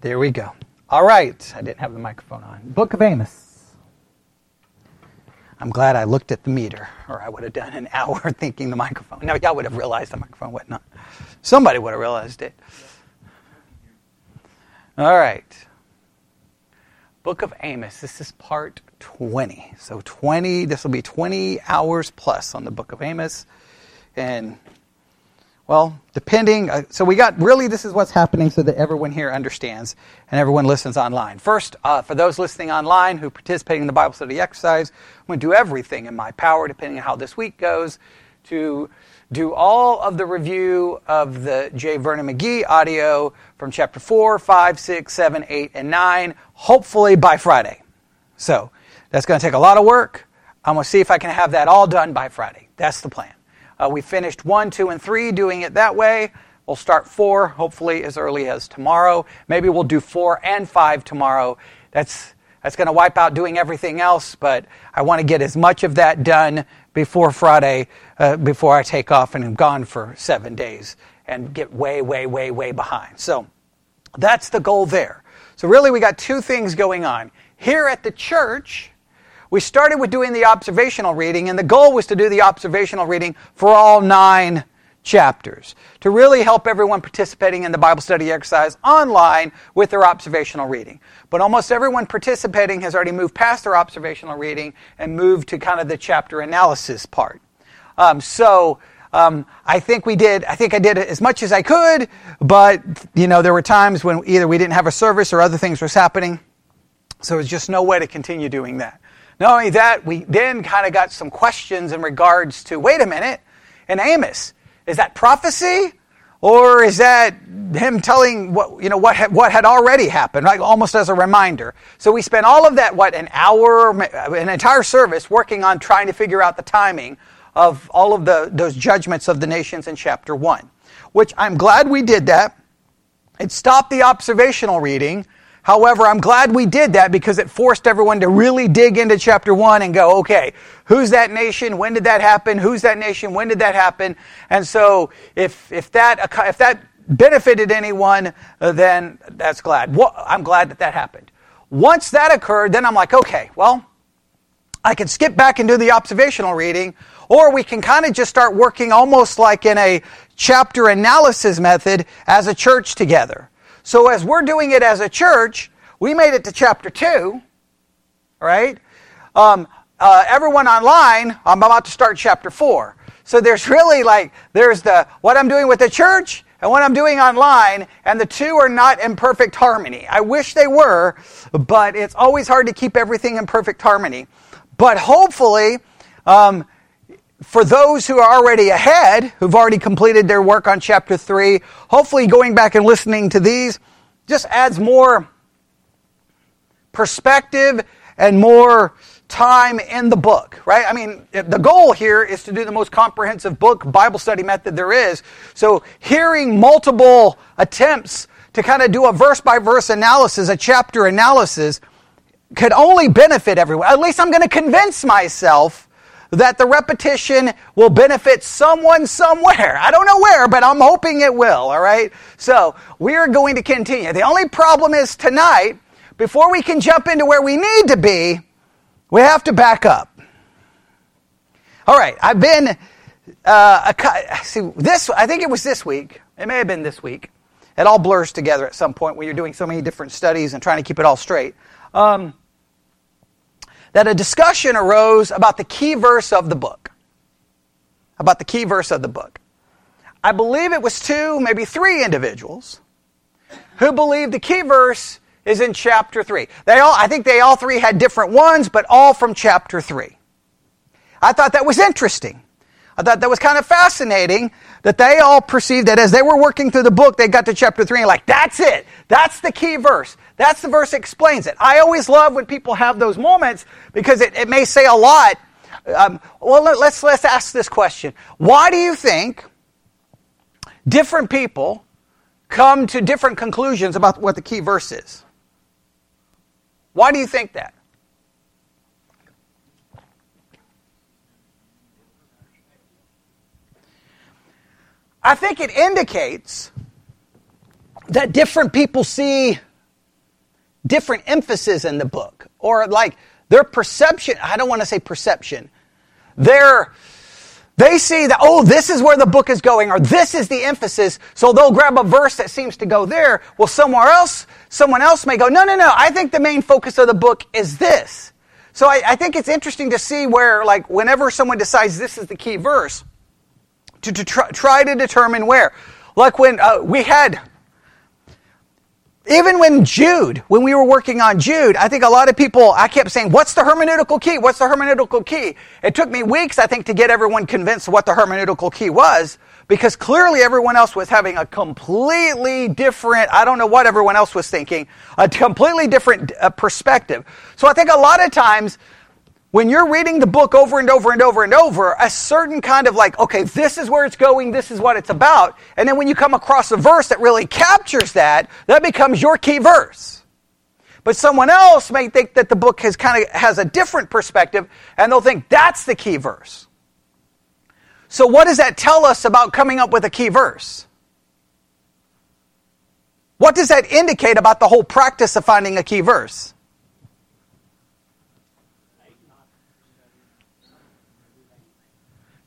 There we go. All right. I didn't have the microphone on. Book of Amos. I'm glad I looked at the meter, or I would have done an hour thinking the microphone. No, y'all would have realized the microphone went not. Somebody would have realized it. All right. Book of Amos. This is part 20. So 20, this will be 20 hours plus on the book of Amos. And well, depending, uh, so we got really this is what's happening so that everyone here understands and everyone listens online. First, uh, for those listening online who participating in the Bible study exercise, I'm going to do everything in my power, depending on how this week goes, to do all of the review of the J. Vernon McGee audio from chapter 4, 5, 6, 7, 8, and 9, hopefully by Friday. So that's going to take a lot of work. I'm going to see if I can have that all done by Friday. That's the plan. Uh, we finished one, two, and three doing it that way. We'll start four, hopefully as early as tomorrow. Maybe we'll do four and five tomorrow. That's that's going to wipe out doing everything else, but I want to get as much of that done before Friday, uh, before I take off and am gone for seven days and get way, way, way, way behind. So that's the goal there. So really, we got two things going on. Here at the church, we started with doing the observational reading, and the goal was to do the observational reading for all nine chapters to really help everyone participating in the Bible study exercise online with their observational reading. But almost everyone participating has already moved past their observational reading and moved to kind of the chapter analysis part. Um, so um, I think we did. I think I did as much as I could, but you know there were times when either we didn't have a service or other things was happening, so there's just no way to continue doing that. Not only that, we then kind of got some questions in regards to wait a minute, in Amos, is that prophecy? Or is that him telling what, you know, what, had, what had already happened, right? Almost as a reminder. So we spent all of that, what, an hour, an entire service working on trying to figure out the timing of all of the, those judgments of the nations in chapter 1. Which I'm glad we did that. It stopped the observational reading However, I'm glad we did that because it forced everyone to really dig into chapter 1 and go, okay, who's that nation? When did that happen? Who's that nation? When did that happen? And so if, if, that, if that benefited anyone, uh, then that's glad. I'm glad that that happened. Once that occurred, then I'm like, okay, well, I can skip back and do the observational reading, or we can kind of just start working almost like in a chapter analysis method as a church together. So as we're doing it as a church, we made it to chapter 2, right? Um, uh, everyone online, I'm about to start chapter 4. So there's really like, there's the, what I'm doing with the church and what I'm doing online, and the two are not in perfect harmony. I wish they were, but it's always hard to keep everything in perfect harmony. But hopefully, um, for those who are already ahead, who've already completed their work on chapter 3, hopefully going back and listening to these just adds more perspective and more time in the book, right? I mean, the goal here is to do the most comprehensive book Bible study method there is. So hearing multiple attempts to kind of do a verse by verse analysis, a chapter analysis, could only benefit everyone. At least I'm going to convince myself that the repetition will benefit someone somewhere. I don't know where, but I'm hoping it will, all right? So we're going to continue. The only problem is tonight, before we can jump into where we need to be, we have to back up. All right, I've been, uh, a, see, this, I think it was this week. It may have been this week. It all blurs together at some point when you're doing so many different studies and trying to keep it all straight. Um, that a discussion arose about the key verse of the book. About the key verse of the book. I believe it was two, maybe three individuals who believed the key verse is in chapter 3. They all, I think they all three had different ones, but all from chapter 3. I thought that was interesting. I thought that was kind of fascinating that they all perceived that as they were working through the book, they got to chapter 3 and like, that's it. That's the key verse. That's the verse that explains it. I always love when people have those moments because it, it may say a lot. Um, well, let's, let's ask this question. Why do you think different people come to different conclusions about what the key verse is? Why do you think that? I think it indicates that different people see different emphasis in the book or like their perception. I don't want to say perception. Their, they see that, oh, this is where the book is going, or this is the emphasis, so they'll grab a verse that seems to go there. Well, somewhere else, someone else may go, no, no, no, I think the main focus of the book is this. So I, I think it's interesting to see where, like, whenever someone decides this is the key verse, to, to try, try to determine where. Like when uh, we had even when Jude, when we were working on Jude, I think a lot of people, I kept saying, what's the hermeneutical key? What's the hermeneutical key? It took me weeks, I think, to get everyone convinced what the hermeneutical key was, because clearly everyone else was having a completely different, I don't know what everyone else was thinking, a completely different uh, perspective. So I think a lot of times, when you're reading the book over and over and over and over, a certain kind of like, okay, this is where it's going, this is what it's about. And then when you come across a verse that really captures that, that becomes your key verse. But someone else may think that the book has kind of has a different perspective and they'll think that's the key verse. So what does that tell us about coming up with a key verse? What does that indicate about the whole practice of finding a key verse?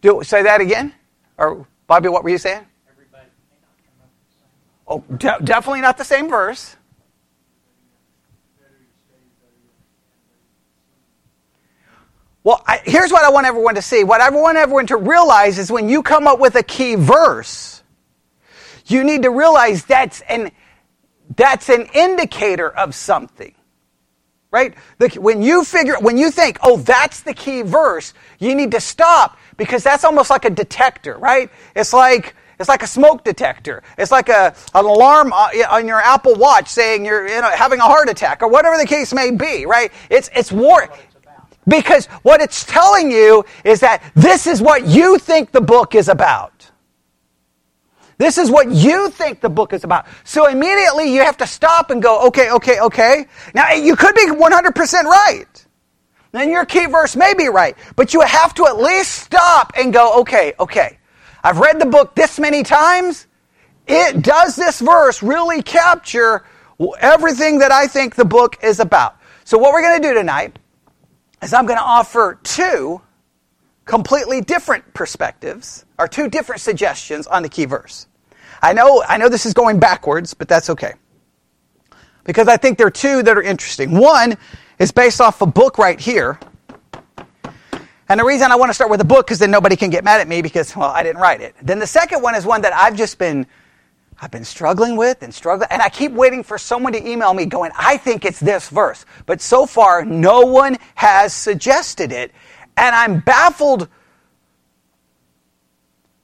Do say that again, or Bobby, what were you saying? Oh, de- definitely not the same verse. Well, I, here's what I want everyone to see. What I want everyone to realize is when you come up with a key verse, you need to realize that's an that's an indicator of something right? The, when you figure, when you think, oh, that's the key verse, you need to stop because that's almost like a detector, right? It's like, it's like a smoke detector. It's like a, an alarm uh, on your Apple Watch saying you're you know, having a heart attack or whatever the case may be, right? It's, it's war. Because what it's telling you is that this is what you think the book is about. This is what you think the book is about. So immediately you have to stop and go, okay, okay, okay. Now eh, you could be 100% right. Then your key verse may be right, but you have to at least stop and go, okay, okay. I've read the book this many times. It does this verse really capture everything that I think the book is about. So what we're going to do tonight is I'm going to offer two completely different perspectives or two different suggestions on the key verse. I know, I know this is going backwards, but that's okay. Because I think there are two that are interesting. One is based off a book right here. And the reason I want to start with a book is then nobody can get mad at me because, well, I didn't write it. Then the second one is one that I've just been, I've been struggling with and struggling, and I keep waiting for someone to email me going, I think it's this verse. But so far, no one has suggested it. And I'm baffled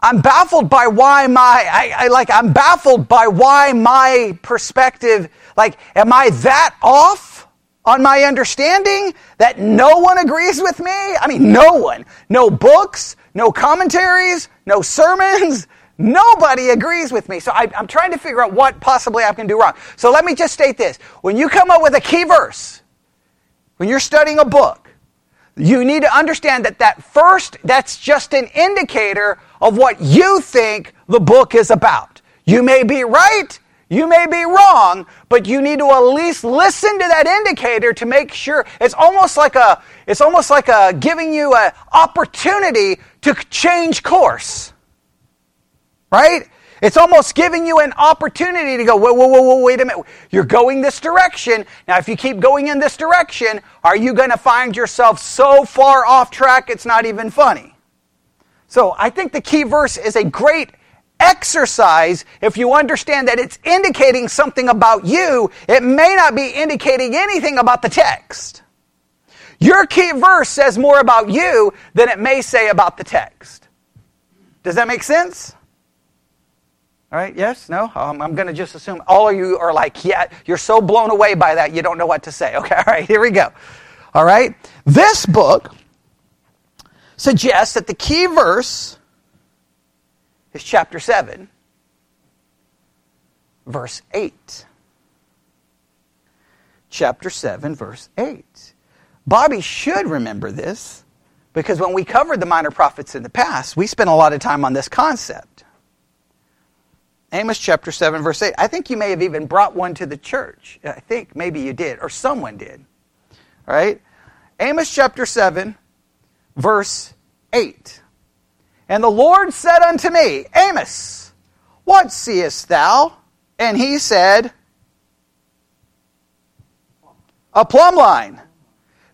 I'm baffled by why my, I, I, like, I'm baffled by why my perspective, like, am I that off on my understanding that no one agrees with me? I mean, no one. No books, no commentaries, no sermons. Nobody agrees with me. So I, I'm trying to figure out what possibly I can do wrong. So let me just state this. When you come up with a key verse, when you're studying a book, you need to understand that that first, that's just an indicator of what you think the book is about. You may be right, you may be wrong, but you need to at least listen to that indicator to make sure it's almost like a it's almost like a giving you an opportunity to change course. Right? It's almost giving you an opportunity to go, whoa, whoa, whoa, whoa, wait a minute. You're going this direction. Now, if you keep going in this direction, are you going to find yourself so far off track it's not even funny? So I think the key verse is a great exercise if you understand that it's indicating something about you. It may not be indicating anything about the text. Your key verse says more about you than it may say about the text. Does that make sense? All right, yes, no? Um, I'm going to just assume all of you are like, yeah, you're so blown away by that, you don't know what to say. Okay, all right, here we go. All right, this book suggests that the key verse is chapter 7, verse 8. Chapter 7, verse 8. Bobby should remember this because when we covered the minor prophets in the past, we spent a lot of time on this concept. Amos chapter 7, verse 8. I think you may have even brought one to the church. I think maybe you did, or someone did. All right? Amos chapter 7, verse 8. And the Lord said unto me, Amos, what seest thou? And he said, A plumb line.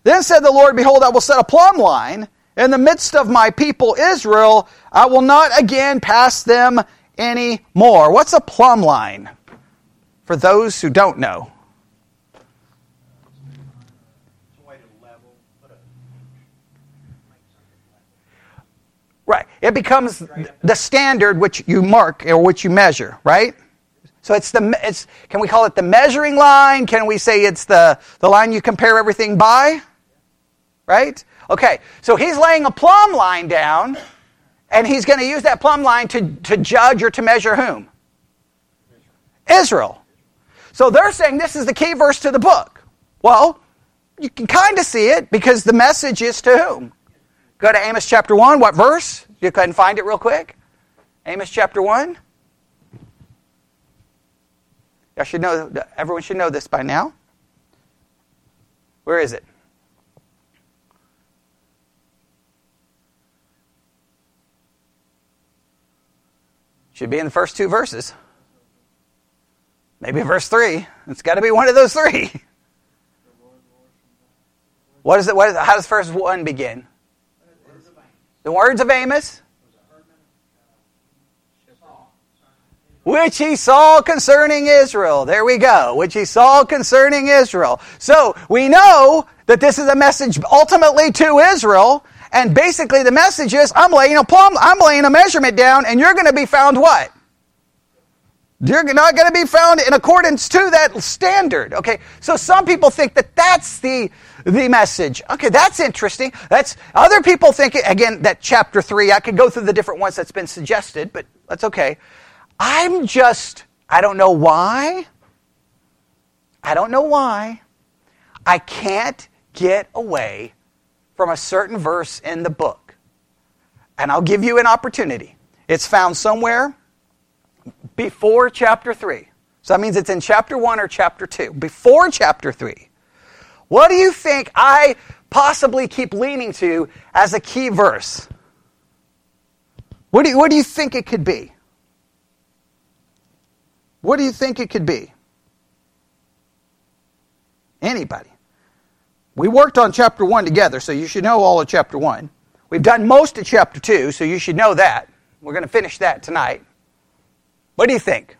Then said the Lord, Behold, I will set a plumb line in the midst of my people Israel. I will not again pass them any more. What's a plumb line? For those who don't know. Right. It becomes the standard which you mark or which you measure, right? So it's the it's can we call it the measuring line? Can we say it's the the line you compare everything by? Right? Okay. So he's laying a plumb line down and he's going to use that plumb line to, to judge or to measure whom? Israel. So they're saying this is the key verse to the book. Well, you can kind of see it because the message is to whom? Go to Amos chapter 1. What verse? You and find it real quick. Amos chapter 1. I should know, everyone should know this by now. Where is it? Should be in the first two verses. Maybe verse 3. It's got to be one of those three. What is it? What is it? How does verse 1 begin? The words of Amos. Which he saw concerning Israel. There we go. Which he saw concerning Israel. So we know that this is a message ultimately to Israel. And basically the message is, I'm laying a plumb, I'm laying a measurement down, and you're going to be found what? You're not going to be found in accordance to that standard. Okay, so some people think that that's the the message. Okay, that's interesting. That's other people think again that chapter three. I could go through the different ones that's been suggested, but that's okay. I'm just I don't know why. I don't know why. I can't get away from a certain verse in the book. And I'll give you an opportunity. It's found somewhere before chapter 3. So that means it's in chapter 1 or chapter 2. Before chapter 3. What do you think I possibly keep leaning to as a key verse? What do you, what do you think it could be? What do you think it could be? Anybody? We worked on chapter 1 together, so you should know all of chapter 1. We've done most of chapter 2, so you should know that. We're going to finish that tonight. What do you think?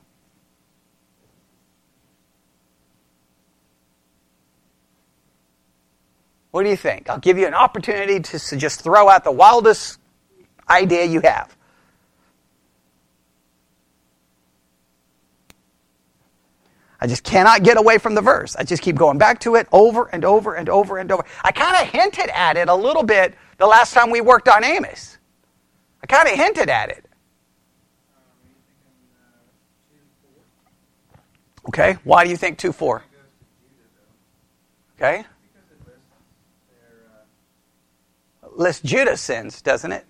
What do you think? I'll give you an opportunity to just throw out the wildest idea you have. I just cannot get away from the verse. I just keep going back to it over and over and over and over. I kind of hinted at it a little bit the last time we worked on Amos. I kind of hinted at it. Okay, why do you think 2 4? Okay. Lists Judah's sins, doesn't it?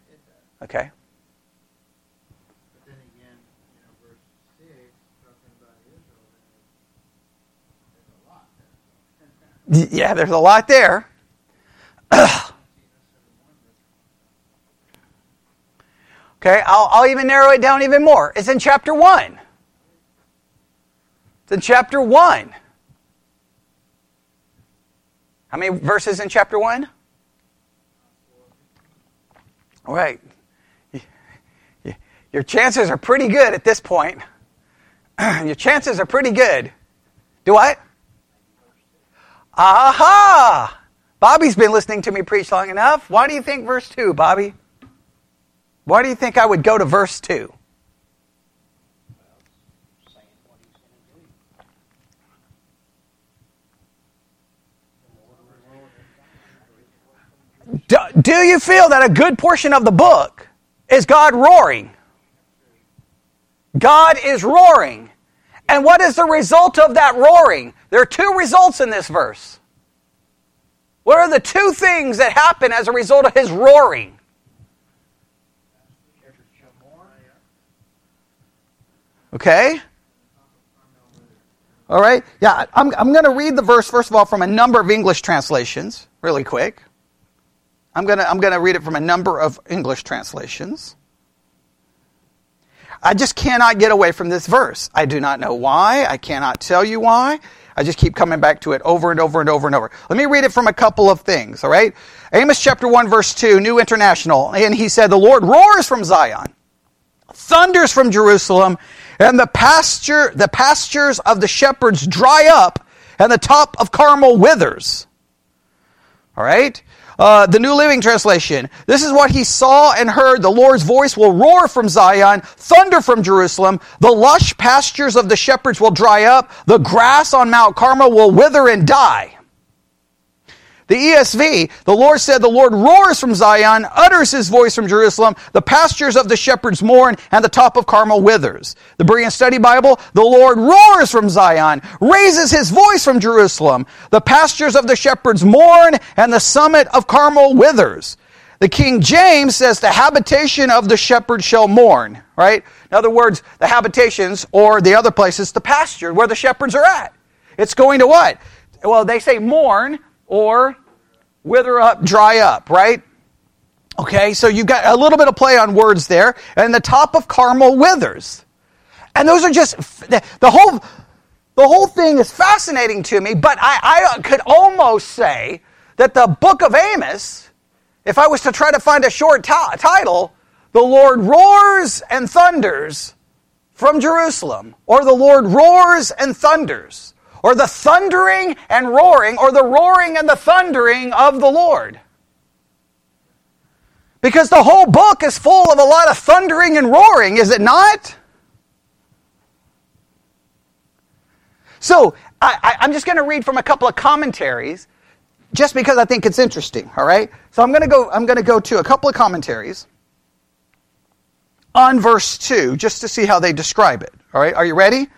Okay. Yeah, there's a lot there. okay, I'll, I'll even narrow it down even more. It's in chapter 1. It's in chapter 1. How many verses in chapter 1? All right. Your chances are pretty good at this point. Your chances are pretty good. Do what? Aha! Bobby's been listening to me preach long enough. Why do you think verse 2, Bobby? Why do you think I would go to verse 2? Do, do you feel that a good portion of the book is God roaring? God is roaring. And what is the result of that roaring? There are two results in this verse. What are the two things that happen as a result of his roaring? Okay? All right? Yeah, I'm, I'm going to read the verse, first of all, from a number of English translations, really quick. I'm going to I'm going to read it from a number of English translations. I just cannot get away from this verse. I do not know why. I cannot tell you why. I just keep coming back to it over and over and over and over. Let me read it from a couple of things, all right? Amos chapter 1 verse 2, New International, and he said, "The Lord roars from Zion, thunders from Jerusalem, and the pasture the pastures of the shepherds dry up, and the top of Carmel withers." All right? Uh, the New Living Translation. This is what he saw and heard. The Lord's voice will roar from Zion, thunder from Jerusalem. The lush pastures of the shepherds will dry up. The grass on Mount Carmel will wither and die. The ESV, the Lord said, The Lord roars from Zion, utters his voice from Jerusalem, the pastures of the shepherds mourn, and the top of Carmel withers. The Berean Study Bible, the Lord roars from Zion, raises his voice from Jerusalem, the pastures of the shepherds mourn, and the summit of Carmel withers. The King James says, The habitation of the shepherd shall mourn, right? In other words, the habitations, or the other places, the pasture, where the shepherds are at. It's going to what? Well, they say mourn, or wither up, dry up, right? Okay, so you've got a little bit of play on words there. And the top of Carmel withers. And those are just, the, the whole, the whole thing is fascinating to me, but I, I could almost say that the book of Amos, if I was to try to find a short t- title, the Lord roars and thunders from Jerusalem, or the Lord roars and thunders or the thundering and roaring, or the roaring and the thundering of the Lord. Because the whole book is full of a lot of thundering and roaring, is it not? So, I, am just going to read from a couple of commentaries just because I think it's interesting, all right? So I'm going to go I'm going to go to a couple of commentaries on verse 2 just to see how they describe it. All right? Are you ready?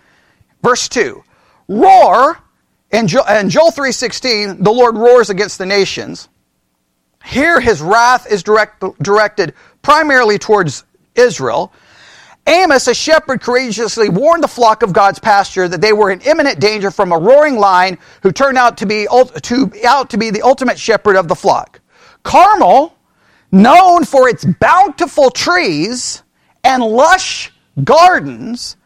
Verse 2 roar, in, jo- in Joel 3.16, the Lord roars against the nations. Here his wrath is direct, directed primarily towards Israel. Amos, a shepherd, courageously warned the flock of God's pasture that they were in imminent danger from a roaring lion who turned out to be, to, out to be the ultimate shepherd of the flock. Carmel, known for its bountiful trees and lush gardens,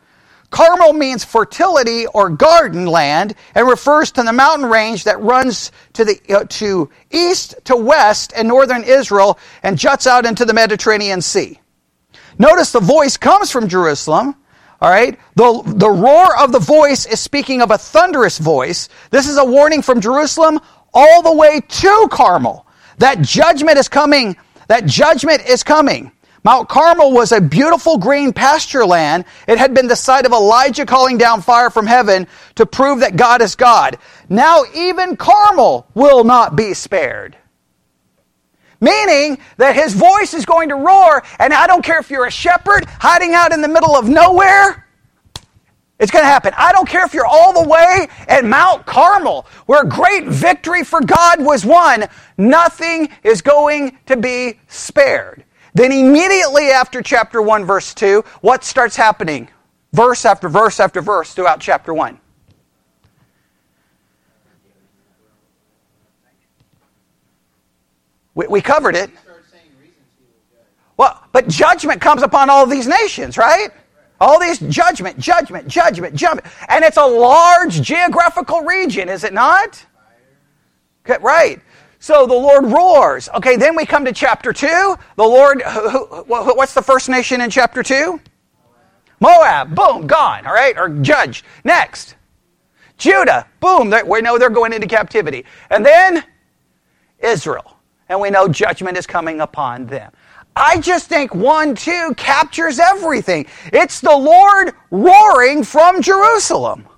Carmel means fertility or garden land and refers to the mountain range that runs to the uh, to east to west in northern Israel and juts out into the Mediterranean Sea. Notice the voice comes from Jerusalem. All right. The, the roar of the voice is speaking of a thunderous voice. This is a warning from Jerusalem all the way to Carmel. That judgment is coming. That judgment is coming. Mount Carmel was a beautiful green pasture land. It had been the site of Elijah calling down fire from heaven to prove that God is God. Now even Carmel will not be spared. Meaning that his voice is going to roar, and I don't care if you're a shepherd hiding out in the middle of nowhere, it's going to happen. I don't care if you're all the way at Mount Carmel, where great victory for God was won, nothing is going to be spared. Then immediately after chapter 1, verse 2, what starts happening? Verse after verse after verse throughout chapter 1. We, we covered it. Well, but judgment comes upon all these nations, right? All these judgment, judgment, judgment, judgment. And it's a large geographical region, is it not? Okay, right. So the Lord roars. Okay, then we come to chapter 2. The Lord, who, who, what's the first nation in chapter 2? Moab. Boom, gone, all right? Or judged. Next. Judah. Boom, we know they're going into captivity. And then Israel. And we know judgment is coming upon them. I just think 1 2 captures everything. It's the Lord roaring from Jerusalem.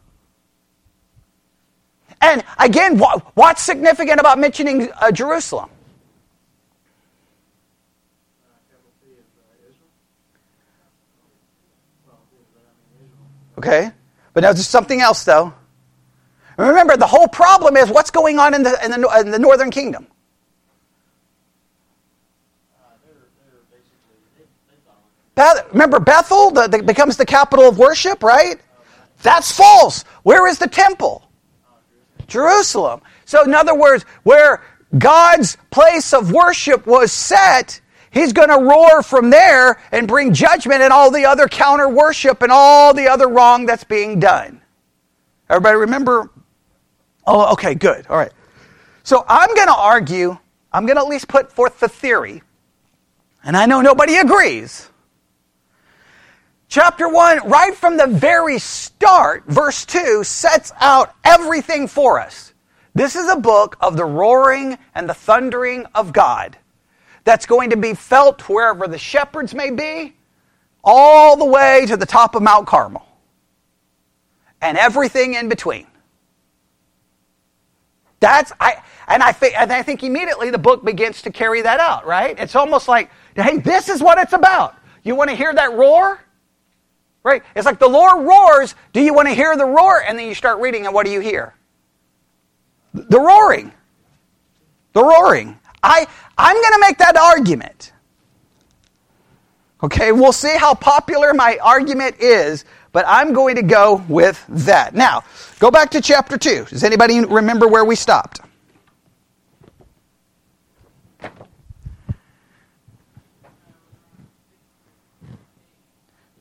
And again, what's significant about mentioning uh, Jerusalem? Okay? But now there's something else, though. Remember, the whole problem is what's going on in the, in the, in the northern kingdom. Beth, remember Bethel the, the, becomes the capital of worship, right? That's false. Where is the temple? Jerusalem. So, in other words, where God's place of worship was set, He's going to roar from there and bring judgment and all the other counter worship and all the other wrong that's being done. Everybody remember? Oh, okay, good. All right. So I'm going to argue, I'm going to at least put forth the theory, and I know nobody agrees. Chapter 1, right from the very start, verse 2, sets out everything for us. This is a book of the roaring and the thundering of God that's going to be felt wherever the shepherds may be, all the way to the top of Mount Carmel, and everything in between. That's I and I think and I think immediately the book begins to carry that out, right? It's almost like, hey, this is what it's about. You want to hear that roar? Right? It's like the Lord roars. Do you want to hear the roar? And then you start reading, and what do you hear? The roaring. The roaring. I, I'm going to make that argument. Okay, we'll see how popular my argument is, but I'm going to go with that. Now, go back to chapter 2. Does anybody remember where we stopped?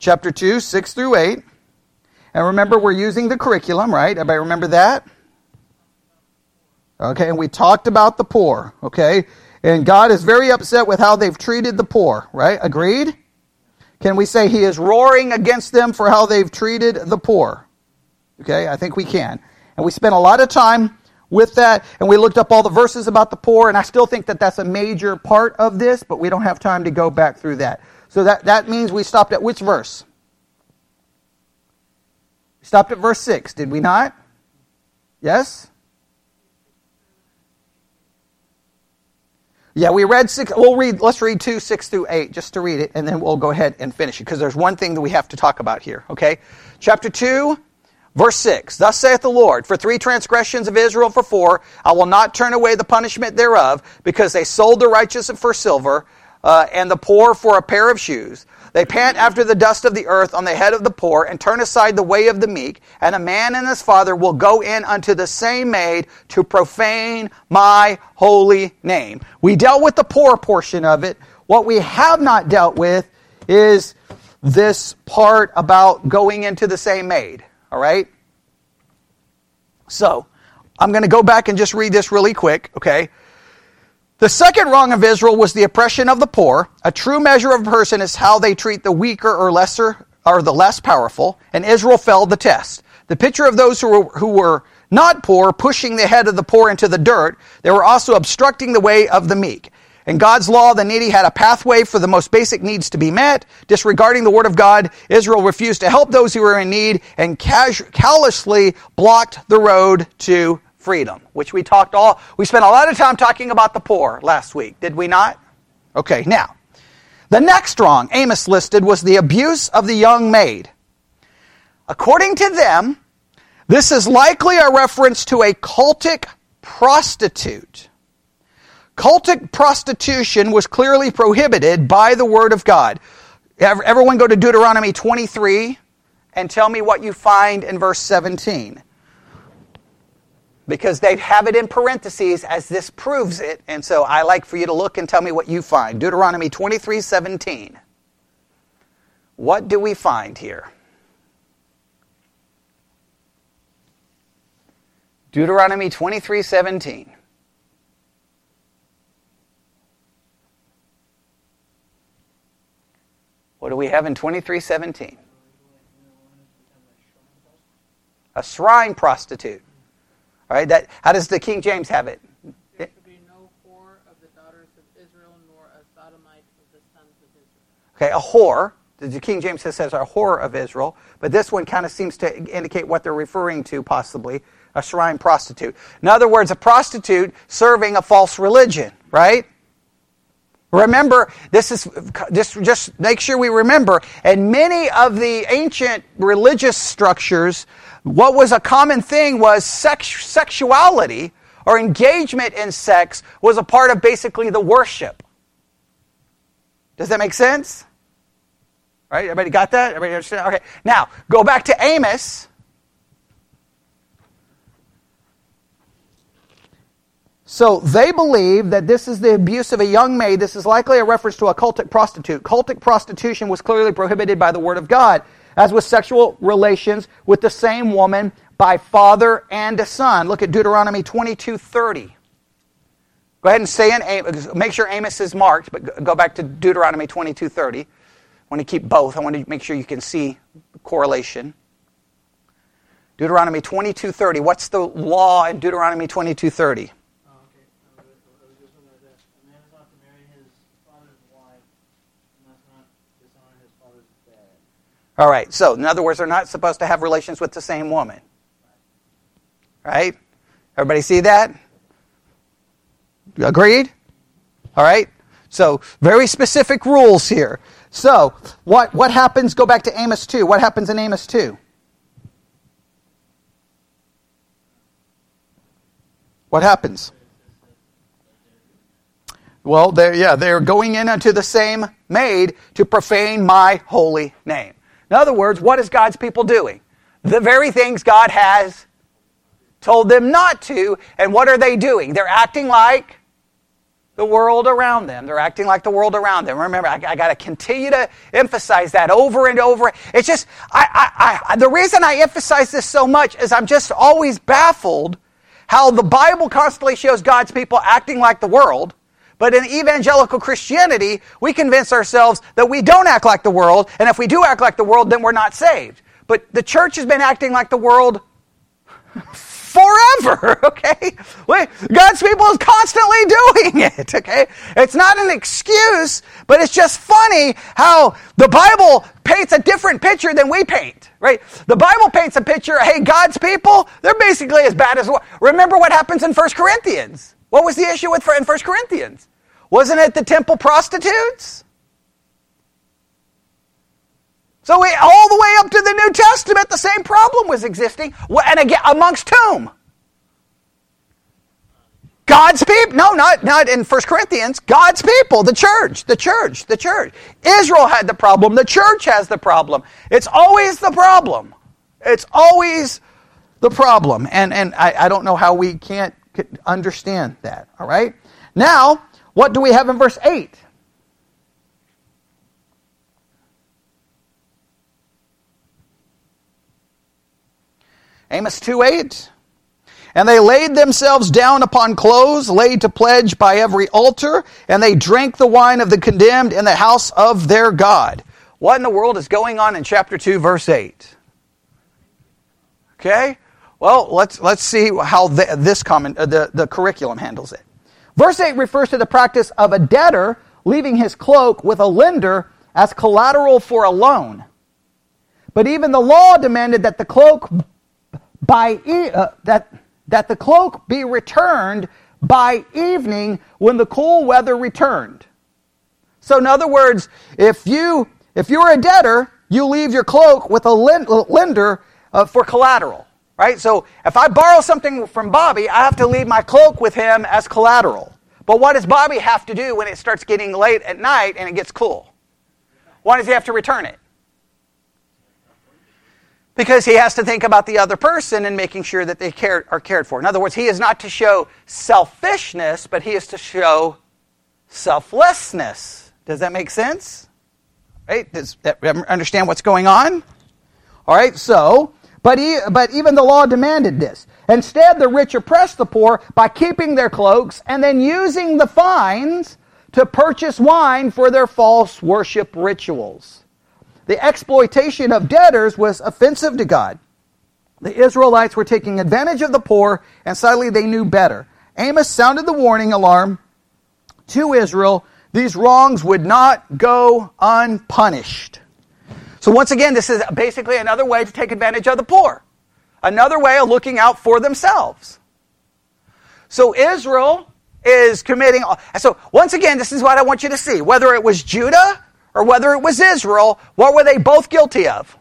Chapter 2, 6 through 8. And remember, we're using the curriculum, right? Everybody remember that? Okay, and we talked about the poor, okay? And God is very upset with how they've treated the poor, right? Agreed? Can we say he is roaring against them for how they've treated the poor? Okay, I think we can. And we spent a lot of time with that, and we looked up all the verses about the poor, and I still think that that's a major part of this, but we don't have time to go back through that. So that, that means we stopped at which verse? We stopped at verse 6, did we not? Yes? Yeah, we read six. We'll read. Let's read two, six through eight, just to read it, and then we'll go ahead and finish it because there's one thing that we have to talk about here. Okay, chapter two, verse six. Thus saith the Lord: For three transgressions of Israel, for four, I will not turn away the punishment thereof, because they sold the righteous for silver, uh, and the poor for a pair of shoes. They pant after the dust of the earth on the head of the poor, and turn aside the way of the meek. And a man and his father will go in unto the same maid to profane my holy name. We dealt with the poor portion of it. What we have not dealt with is this part about going into the same maid. All right? So, I'm going to go back and just read this really quick, okay? The second wrong of Israel was the oppression of the poor. A true measure of a person is how they treat the weaker or lesser or the less powerful, and Israel failed the test. The picture of those who were, who were not poor pushing the head of the poor into the dirt, they were also obstructing the way of the meek. In God's law, the needy had a pathway for the most basic needs to be met. Disregarding the word of God, Israel refused to help those who were in need and callously blocked the road to freedom, which we talked all, we spent a lot of time talking about the poor last week, did we not? Okay, now, the next wrong Amos listed was the abuse of the young maid. According to them, this is likely a reference to a cultic prostitute. Cultic prostitution was clearly prohibited by the Word of God. Everyone go to Deuteronomy 23 and tell me what you find in verse 17 because they have it in parentheses as this proves it. And so I like for you to look and tell me what you find. Deuteronomy 23 17. What do we find here? Deuteronomy 23 17. What do we have in 2317? A shrine prostitute. All right, that, how does the King James have it? There should be no whore of the daughters of Israel, nor a sodomite of the sons of Israel. Okay, a whore. The King James says a whore of Israel, but this one kind of seems to indicate what they're referring to, possibly a shrine prostitute. In other words, a prostitute serving a false religion, right? Remember, this is just, just make sure we remember. And many of the ancient religious structures, what was a common thing was sex, sexuality or engagement in sex was a part of basically the worship. Does that make sense? Right? Everybody got that? Everybody understand? Okay. Now, go back to Amos. So they believe that this is the abuse of a young maid. This is likely a reference to a cultic prostitute. Cultic prostitution was clearly prohibited by the Word of God, as with sexual relations with the same woman by father and a son. Look at Deuteronomy 22:30. Go ahead and say in make sure Amos is marked, but go back to Deuteronomy 22:30. I want to keep both. I want to make sure you can see correlation. Deuteronomy 22:30. What's the law in Deuteronomy 22:30? All right, so in other words, they're not supposed to have relations with the same woman. Right? Everybody see that? Agreed? All right? So, very specific rules here. So, what, what happens? Go back to Amos 2. What happens in Amos 2? What happens? Well, they're, yeah, they're going in unto the same maid to profane my holy name. In other words, what is God's people doing? The very things God has told them not to, and what are they doing? They're acting like the world around them. They're acting like the world around them. Remember, I, I got to continue to emphasize that over and over. It's just, I, I, I, the reason I emphasize this so much is I'm just always baffled how the Bible constantly shows God's people acting like the world but in evangelical Christianity, we convince ourselves that we don't act like the world, and if we do act like the world, then we're not saved. But the church has been acting like the world forever, okay? God's people is constantly doing it, okay? It's not an excuse, but it's just funny how the Bible paints a different picture than we paint, right? The Bible paints a picture, hey, God's people, they're basically as bad as? Remember what happens in 1 Corinthians. What was the issue with in 1 Corinthians? Wasn't it the temple prostitutes? So we, all the way up to the New Testament, the same problem was existing. And again, amongst whom? God's people. No, not, not in 1 Corinthians. God's people, the church, the church, the church. Israel had the problem. The church has the problem. It's always the problem. It's always the problem. And, and I, I don't know how we can't understand that. All right? Now, what do we have in verse 8? Amos 2 8. And they laid themselves down upon clothes laid to pledge by every altar, and they drank the wine of the condemned in the house of their God. What in the world is going on in chapter 2, verse 8? Okay? Well, let's, let's see how the, this comment, uh, the, the curriculum handles it. Verse 8 refers to the practice of a debtor leaving his cloak with a lender as collateral for a loan. But even the law demanded that the cloak by e- uh, that that the cloak be returned by evening when the cool weather returned. So in other words, if you if you're a debtor, you leave your cloak with a lender uh, for collateral right? So if I borrow something from Bobby, I have to leave my cloak with him as collateral. But what does Bobby have to do when it starts getting late at night and it gets cool? Why does he have to return it? Because he has to think about the other person and making sure that they care, are cared for. In other words, he is not to show selfishness, but he is to show selflessness. Does that make sense? Right? Does that understand what's going on? All right, so but, he, but even the law demanded this. Instead, the rich oppressed the poor by keeping their cloaks and then using the fines to purchase wine for their false worship rituals. The exploitation of debtors was offensive to God. The Israelites were taking advantage of the poor, and sadly they knew better. Amos sounded the warning alarm to Israel these wrongs would not go unpunished. So once again, this is basically another way to take advantage of the poor. Another way of looking out for themselves. So Israel is committing. So once again, this is what I want you to see. Whether it was Judah or whether it was Israel, what were they both guilty of?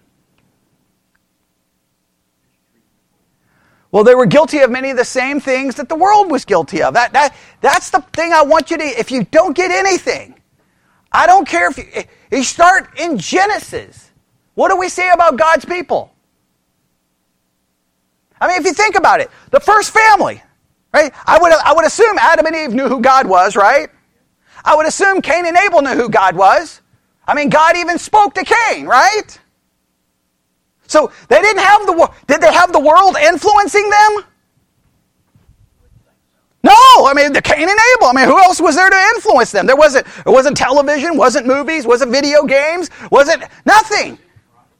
Well, they were guilty of many of the same things that the world was guilty of. That, that, that's the thing I want you to, if you don't get anything, I don't care if you, you start in Genesis. What do we say about God's people? I mean, if you think about it, the first family, right? I would, I would assume Adam and Eve knew who God was, right? I would assume Cain and Abel knew who God was. I mean, God even spoke to Cain, right? So they didn't have the did they have the world influencing them? No, I mean the Cain and Abel. I mean, who else was there to influence them? There wasn't. It wasn't television. Wasn't movies. Wasn't video games. Wasn't nothing.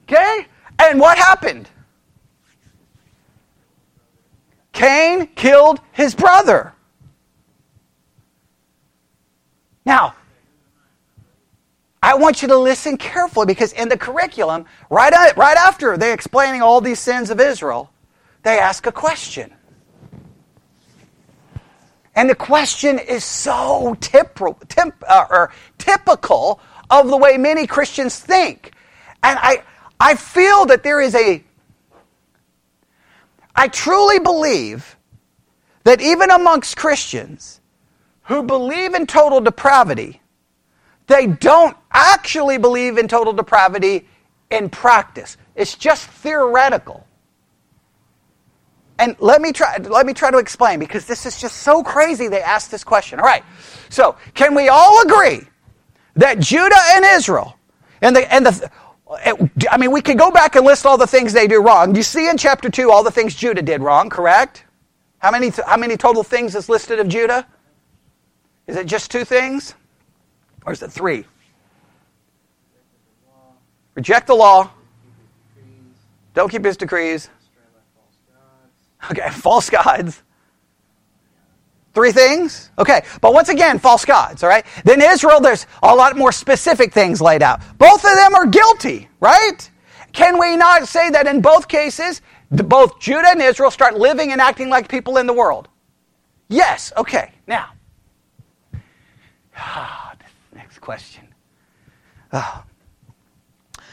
Okay, and what happened? Cain killed his brother. Now, I want you to listen carefully because in the curriculum, right, right after they explaining all these sins of Israel, they ask a question. And the question is so uh, typical of the way many Christians think. And I, I feel that there is a, I truly believe that even amongst Christians who believe in total depravity, they don't actually believe in total depravity in practice. It's just theoretical. And let me try let me try to explain because this is just so crazy they asked this question. All right. So, can we all agree that Judah and Israel and the and the I mean, we could go back and list all the things they do wrong. You see in chapter 2 all the things Judah did wrong, correct? How many, how many total things is listed of Judah? Is it just two things? Or is it three? Reject the law. Don't keep his decrees. Okay, false gods. Three things? Okay, but once again, false gods, all right? Then Israel, there's a lot more specific things laid out. Both of them are guilty, right? Can we not say that in both cases, both Judah and Israel start living and acting like people in the world? Yes, okay. Now, ah, next question. Oh.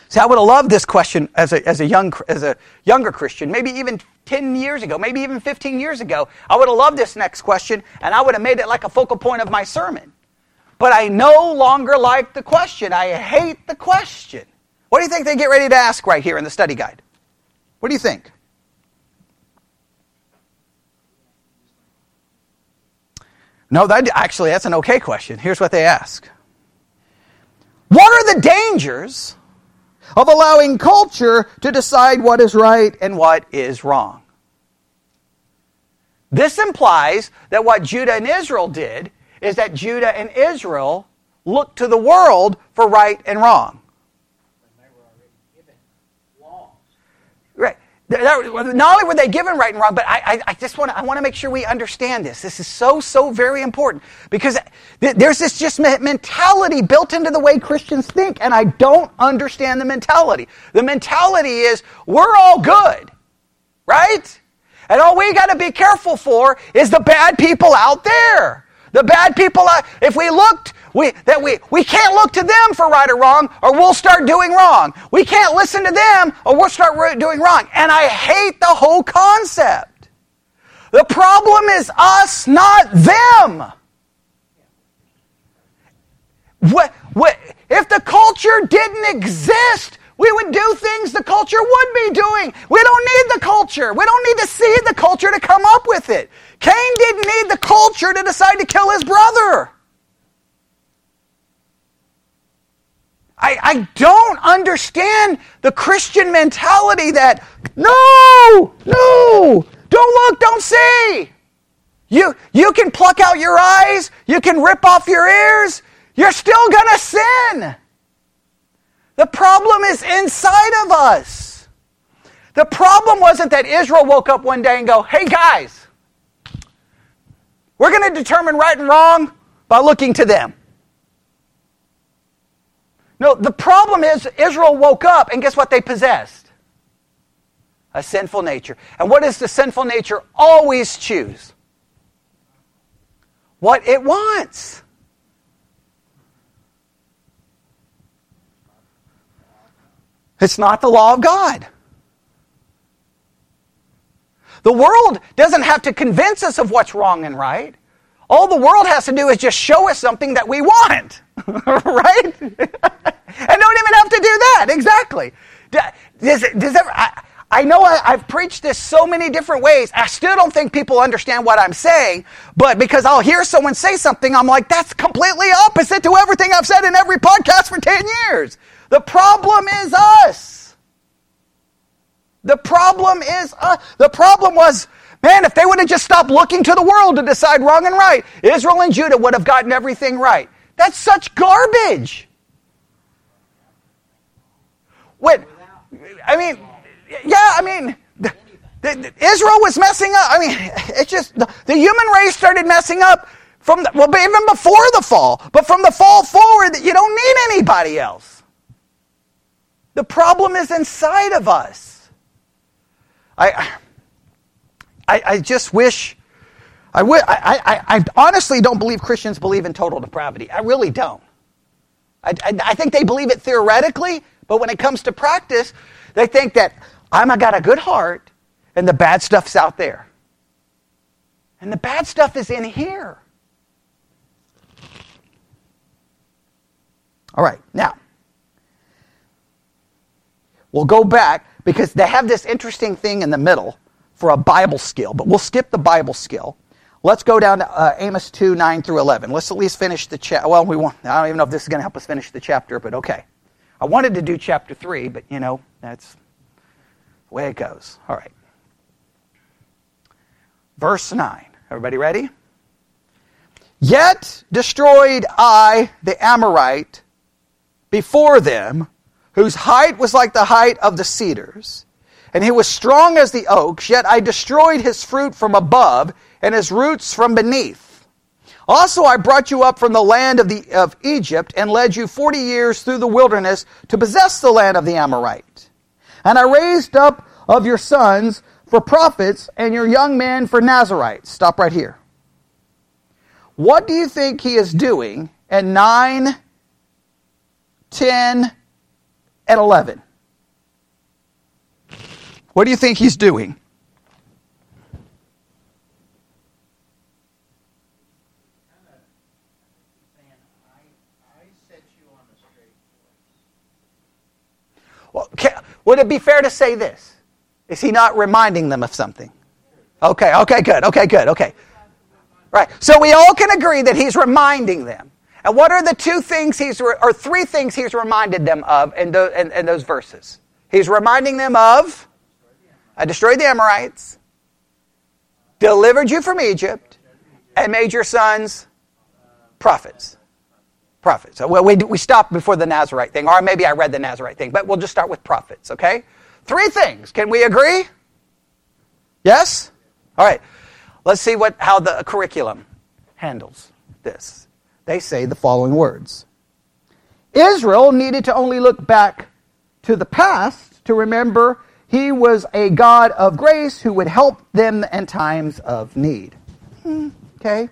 See, I would have loved this question as a, as a, young, as a younger Christian, maybe even 10 years ago, maybe even 15 years ago. I would have loved this next question, and I would have made it like a focal point of my sermon. But I no longer like the question. I hate the question. What do you think they get ready to ask right here in the study guide? What do you think? No, that actually that's an okay question. Here's what they ask. What are the dangers of allowing culture to decide what is right and what is wrong. This implies that what Judah and Israel did is that Judah and Israel looked to the world for right and wrong. Not only were they given right and wrong, but I, I, I just want to, I want to make sure we understand this. This is so, so very important because there's this just mentality built into the way Christians think, and I don't understand the mentality. The mentality is we're all good, right? And all we got to be careful for is the bad people out there. The bad people, uh, if we looked we, that we, we can't look to them for right or wrong, or we'll start doing wrong. We can't listen to them, or we'll start doing wrong. And I hate the whole concept. The problem is us, not them. What, what, if the culture didn't exist, we would do things the culture would be doing. We don't need the culture. We don't need to see the culture to come up with it. Cain didn't need the culture to decide to kill his brother. I, I don't understand the Christian mentality that, no, no, don't look, don't see. You, you can pluck out your eyes, you can rip off your ears, you're still to sin. The problem is inside of us. The problem wasn't that Israel woke up one day and go, hey guys, we're going to determine right and wrong by looking to them. No, the problem is Israel woke up and guess what they possessed? A sinful nature. And what does the sinful nature always choose? What it wants. It's not the law of God. The world doesn't have to convince us of what's wrong and right. All the world has to do is just show us something that we want. right? and don't even have to do that. Exactly. Does, does ever, I, I know I, have preached this so many different ways. I still don't think people understand what I'm saying, but because I'll hear someone say something, I'm like, that's completely opposite to everything I've said in every podcast for 10 years. The problem is us. The problem is us. The problem was, man, if they would have just stopped looking to the world to decide wrong and right, Israel and Judah would have gotten everything right. That's such garbage. What? I mean, yeah, I mean, the, the, Israel was messing up. I mean, it's just the, the human race started messing up from well, even before the fall, but from the fall forward, you don't need anybody else. The problem is inside of us. I, I, I just wish. I, I, I, I honestly don't believe Christians believe in total depravity. I really don't. I, I, I think they believe it theoretically, but when it comes to practice, they think that I'm I got a good heart, and the bad stuff's out there. And the bad stuff is in here. All right, now, we'll go back because they have this interesting thing in the middle for a Bible skill, but we'll skip the Bible skill. Let's go down to uh, Amos 2, 9 through 11. Let's at least finish the chapter. Well, we won't, I don't even know if this is going to help us finish the chapter, but okay. I wanted to do chapter 3, but you know, that's the way it goes. All right. Verse 9. Everybody ready? Yet destroyed I the Amorite before them, whose height was like the height of the cedars, and he was strong as the oaks, yet I destroyed his fruit from above, and his roots from beneath. Also I brought you up from the land of, the, of Egypt, and led you forty years through the wilderness to possess the land of the Amorite. And I raised up of your sons for prophets and your young men for Nazarites. Stop right here. What do you think he is doing at 9, 10, and 11? What do you think he's doing? Well, would it be fair to say this? Is he not reminding them of something? Okay, okay, good, okay, good, okay. Right. So we all can agree that he's reminding them. And what are the two things he's, or three things he's reminded them of in, the, in, in those verses? He's reminding them of, I destroyed the Amorites, delivered you from Egypt, and made your sons prophets. Prophets. Well, we, we stopped before the Nazarite thing, or maybe I read the Nazarite thing, but we'll just start with prophets, okay? Three things. Can we agree? Yes? All right. Let's see what, how the curriculum handles this. They say the following words Israel needed to only look back to the past to remember he was a God of grace who would help them in times of need. Hmm, okay?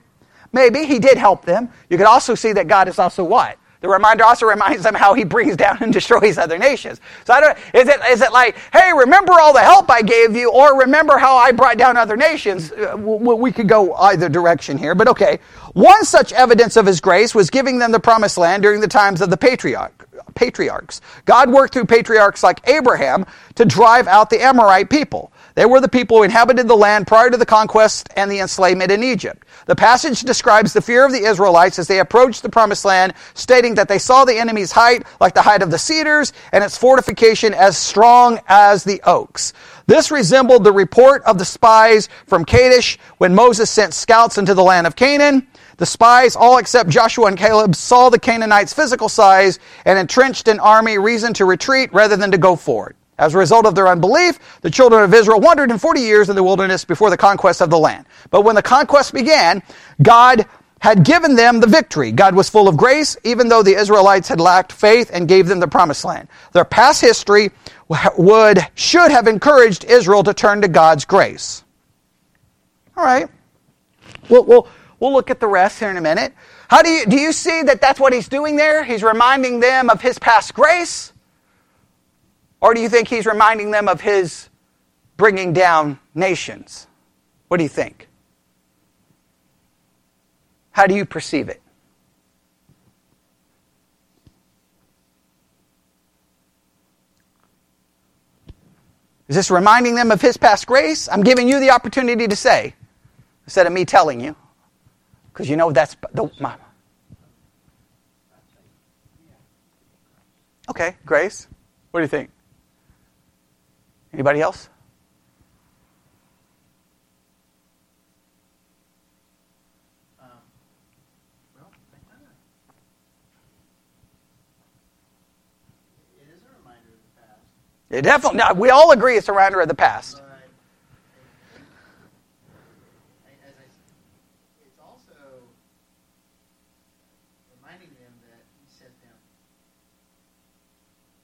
Maybe he did help them. You could also see that God is also what? The reminder also reminds them how he brings down and destroys other nations. So I don't, is it, is it like, hey, remember all the help I gave you, or remember how I brought down other nations? Uh, we could go either direction here, but okay. One such evidence of his grace was giving them the promised land during the times of the patriarch, patriarchs. God worked through patriarchs like Abraham to drive out the Amorite people. They were the people who inhabited the land prior to the conquest and the enslavement in Egypt. The passage describes the fear of the Israelites as they approached the promised land, stating that they saw the enemy's height like the height of the cedars and its fortification as strong as the oaks. This resembled the report of the spies from Kadesh when Moses sent scouts into the land of Canaan. The spies, all except Joshua and Caleb, saw the Canaanites' physical size and entrenched an army reason to retreat rather than to go forward. As a result of their unbelief, the children of Israel wandered in 40 years in the wilderness before the conquest of the land. But when the conquest began, God had given them the victory. God was full of grace, even though the Israelites had lacked faith and gave them the promised land. Their past history would, should have encouraged Israel to turn to God's grace. All right. We'll, we'll, We'll look at the rest here in a minute. How do you, do you see that that's what he's doing there? He's reminding them of his past grace? Or do you think he's reminding them of his bringing down nations? What do you think? How do you perceive it? Is this reminding them of his past grace? I'm giving you the opportunity to say, instead of me telling you. Because you know that's the. My, okay, grace. What do you think? Anybody else? Um, well, I kinda, it is a reminder of the past, It definitely. No, we all agree it's a reminder of the past. but I, as I, s- it's also reminding them that he sent them.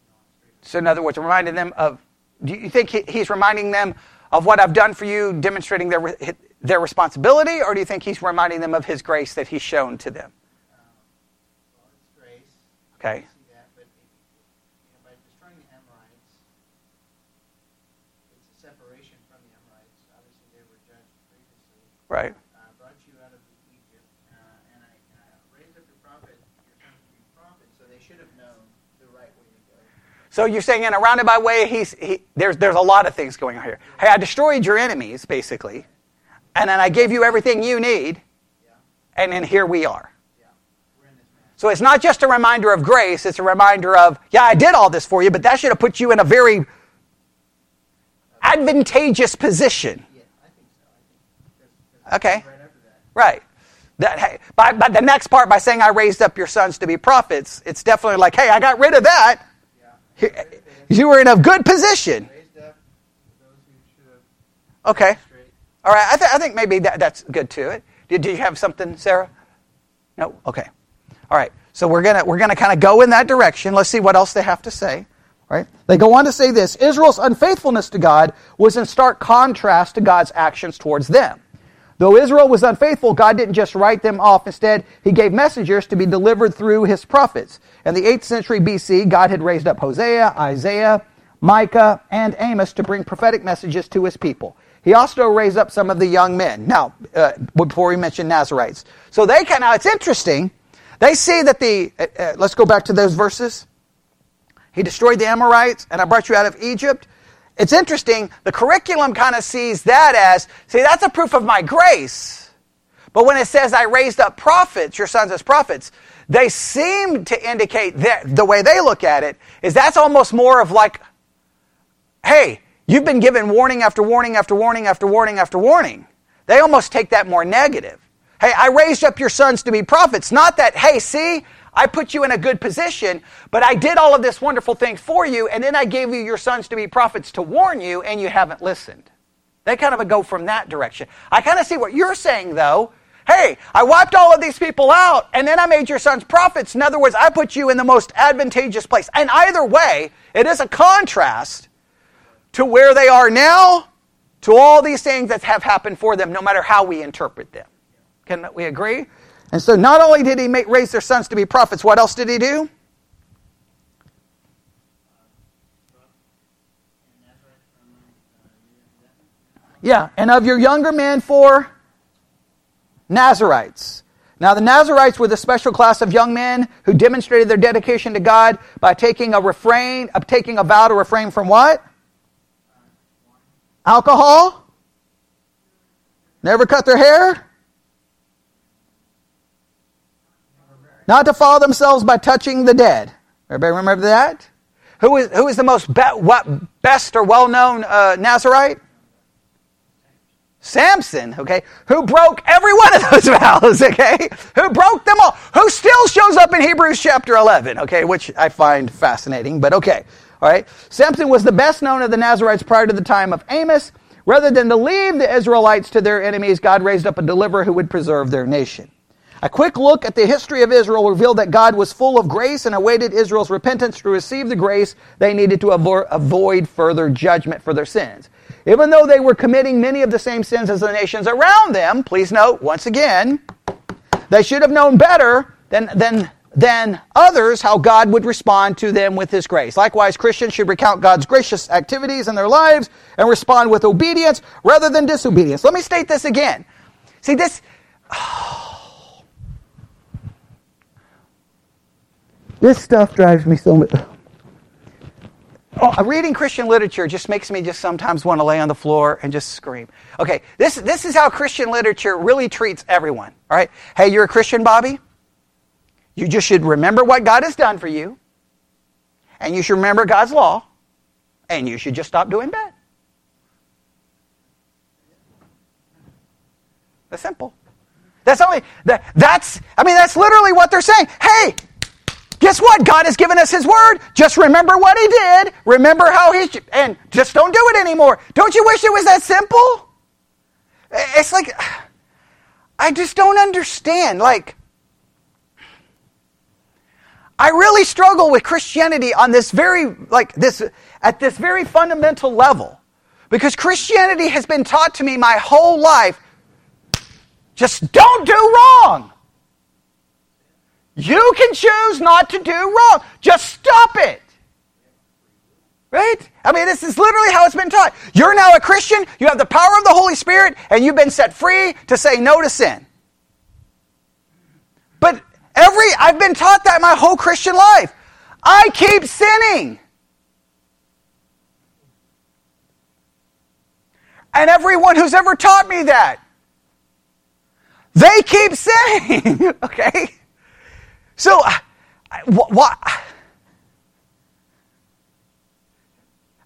You know, on straight So, in other words, reminding them of. Do you think he, he's reminding them of what I've done for you, demonstrating their their responsibility, or do you think he's reminding them of his grace that he's shown to them? Well, it's grace. Okay. I So you're saying in a roundabout way, he's he, there's there's a lot of things going on here. Hey, I destroyed your enemies, basically, and then I gave you everything you need, and then here we are. yeah, we're in this mess. So it's not just a reminder of grace; it's a reminder of, yeah, I did all this for you, but that should have put you in a very advantageous position. Yeah, I think so. I think because, Okay. right that. Right. That, hey, by, by the next part, by saying I raised up your sons to be prophets, it's definitely like, hey, I got rid of that. You were in a good position. raised up those who should have Okay. All right. I, th- I think maybe that, that's good too. it. Did, did you have something, Sarah? No. Okay. All right. So we're gonna we're gonna kind of go in that direction. Let's see what else they have to say. Right? They go on to say this: Israel's unfaithfulness to God was in stark contrast to God's actions towards them. Though Israel was unfaithful, God didn't just write them off. Instead, He gave messengers to be delivered through His prophets. In the 8th century BC, God had raised up Hosea, Isaiah, Micah, and Amos to bring prophetic messages to His people. He also raised up some of the young men. Now, uh, before we mention Nazarites. So they can, now it's interesting. They see that the, uh, uh, let's go back to those verses. He destroyed the Amorites, and I brought you out of Egypt. It's interesting. The curriculum kind of sees that as, see, that's a proof of my grace. But when it says I raised up prophets, your sons as prophets, they seem to indicate that the way they look at it is that's almost more of like, hey, you've been given warning after warning after warning after warning after warning. They almost take that more negative. Hey, I raised up your sons to be prophets. Not that, hey, see, I put you in a good position, but I did all of this wonderful thing for you, and then I gave you your sons to be prophets to warn you, and you haven't listened. They kind of go from that direction. I kind of see what you're saying, though. Hey, I wiped all of these people out, and then I made your sons prophets. In other words, I put you in the most advantageous place. And either way, it is a contrast to where they are now to all these things that have happened for them, no matter how we interpret them. Can we agree? And so, not only did he make, raise their sons to be prophets, what else did he do? Yeah, and of your younger men for Nazarites. Now, the Nazarites were the special class of young men who demonstrated their dedication to God by taking a refrain, of taking a vow to refrain from what? Alcohol? Never cut their hair? Not to follow themselves by touching the dead. Everybody remember that? Who is, who is the most be, what, best or well known uh, Nazarite? Samson, okay, who broke every one of those vows, okay, who broke them all, who still shows up in Hebrews chapter 11, okay, which I find fascinating, but okay, all right. Samson was the best known of the Nazarites prior to the time of Amos. Rather than to leave the Israelites to their enemies, God raised up a deliverer who would preserve their nation. A quick look at the history of Israel revealed that God was full of grace and awaited Israel's repentance to receive the grace they needed to avo- avoid further judgment for their sins. Even though they were committing many of the same sins as the nations around them, please note, once again, they should have known better than, than, than others how God would respond to them with His grace. Likewise, Christians should recount God's gracious activities in their lives and respond with obedience rather than disobedience. Let me state this again. See, this. This stuff drives me so much. oh, reading Christian literature just makes me just sometimes want to lay on the floor and just scream. Okay, this, this is how Christian literature really treats everyone. All right? Hey, you're a Christian, Bobby? You just should remember what God has done for you, and you should remember God's law, and you should just stop doing bad. That's simple. That's only that, that's I mean that's literally what they're saying. Hey, guess what? God has given us his word. Just remember what he did. Remember how he and just don't do it anymore. Don't you wish it was that simple? It's like I just don't understand. Like I really struggle with Christianity on this very like this at this very fundamental level. Because Christianity has been taught to me my whole life just don't do wrong. You can choose not to do wrong. Just stop it. Right? I mean, this is literally how it's been taught. You're now a Christian, you have the power of the Holy Spirit, and you've been set free to say no to sin. But every, I've been taught that my whole Christian life. I keep sinning. And everyone who's ever taught me that they keep sinning. okay? So, uh, what?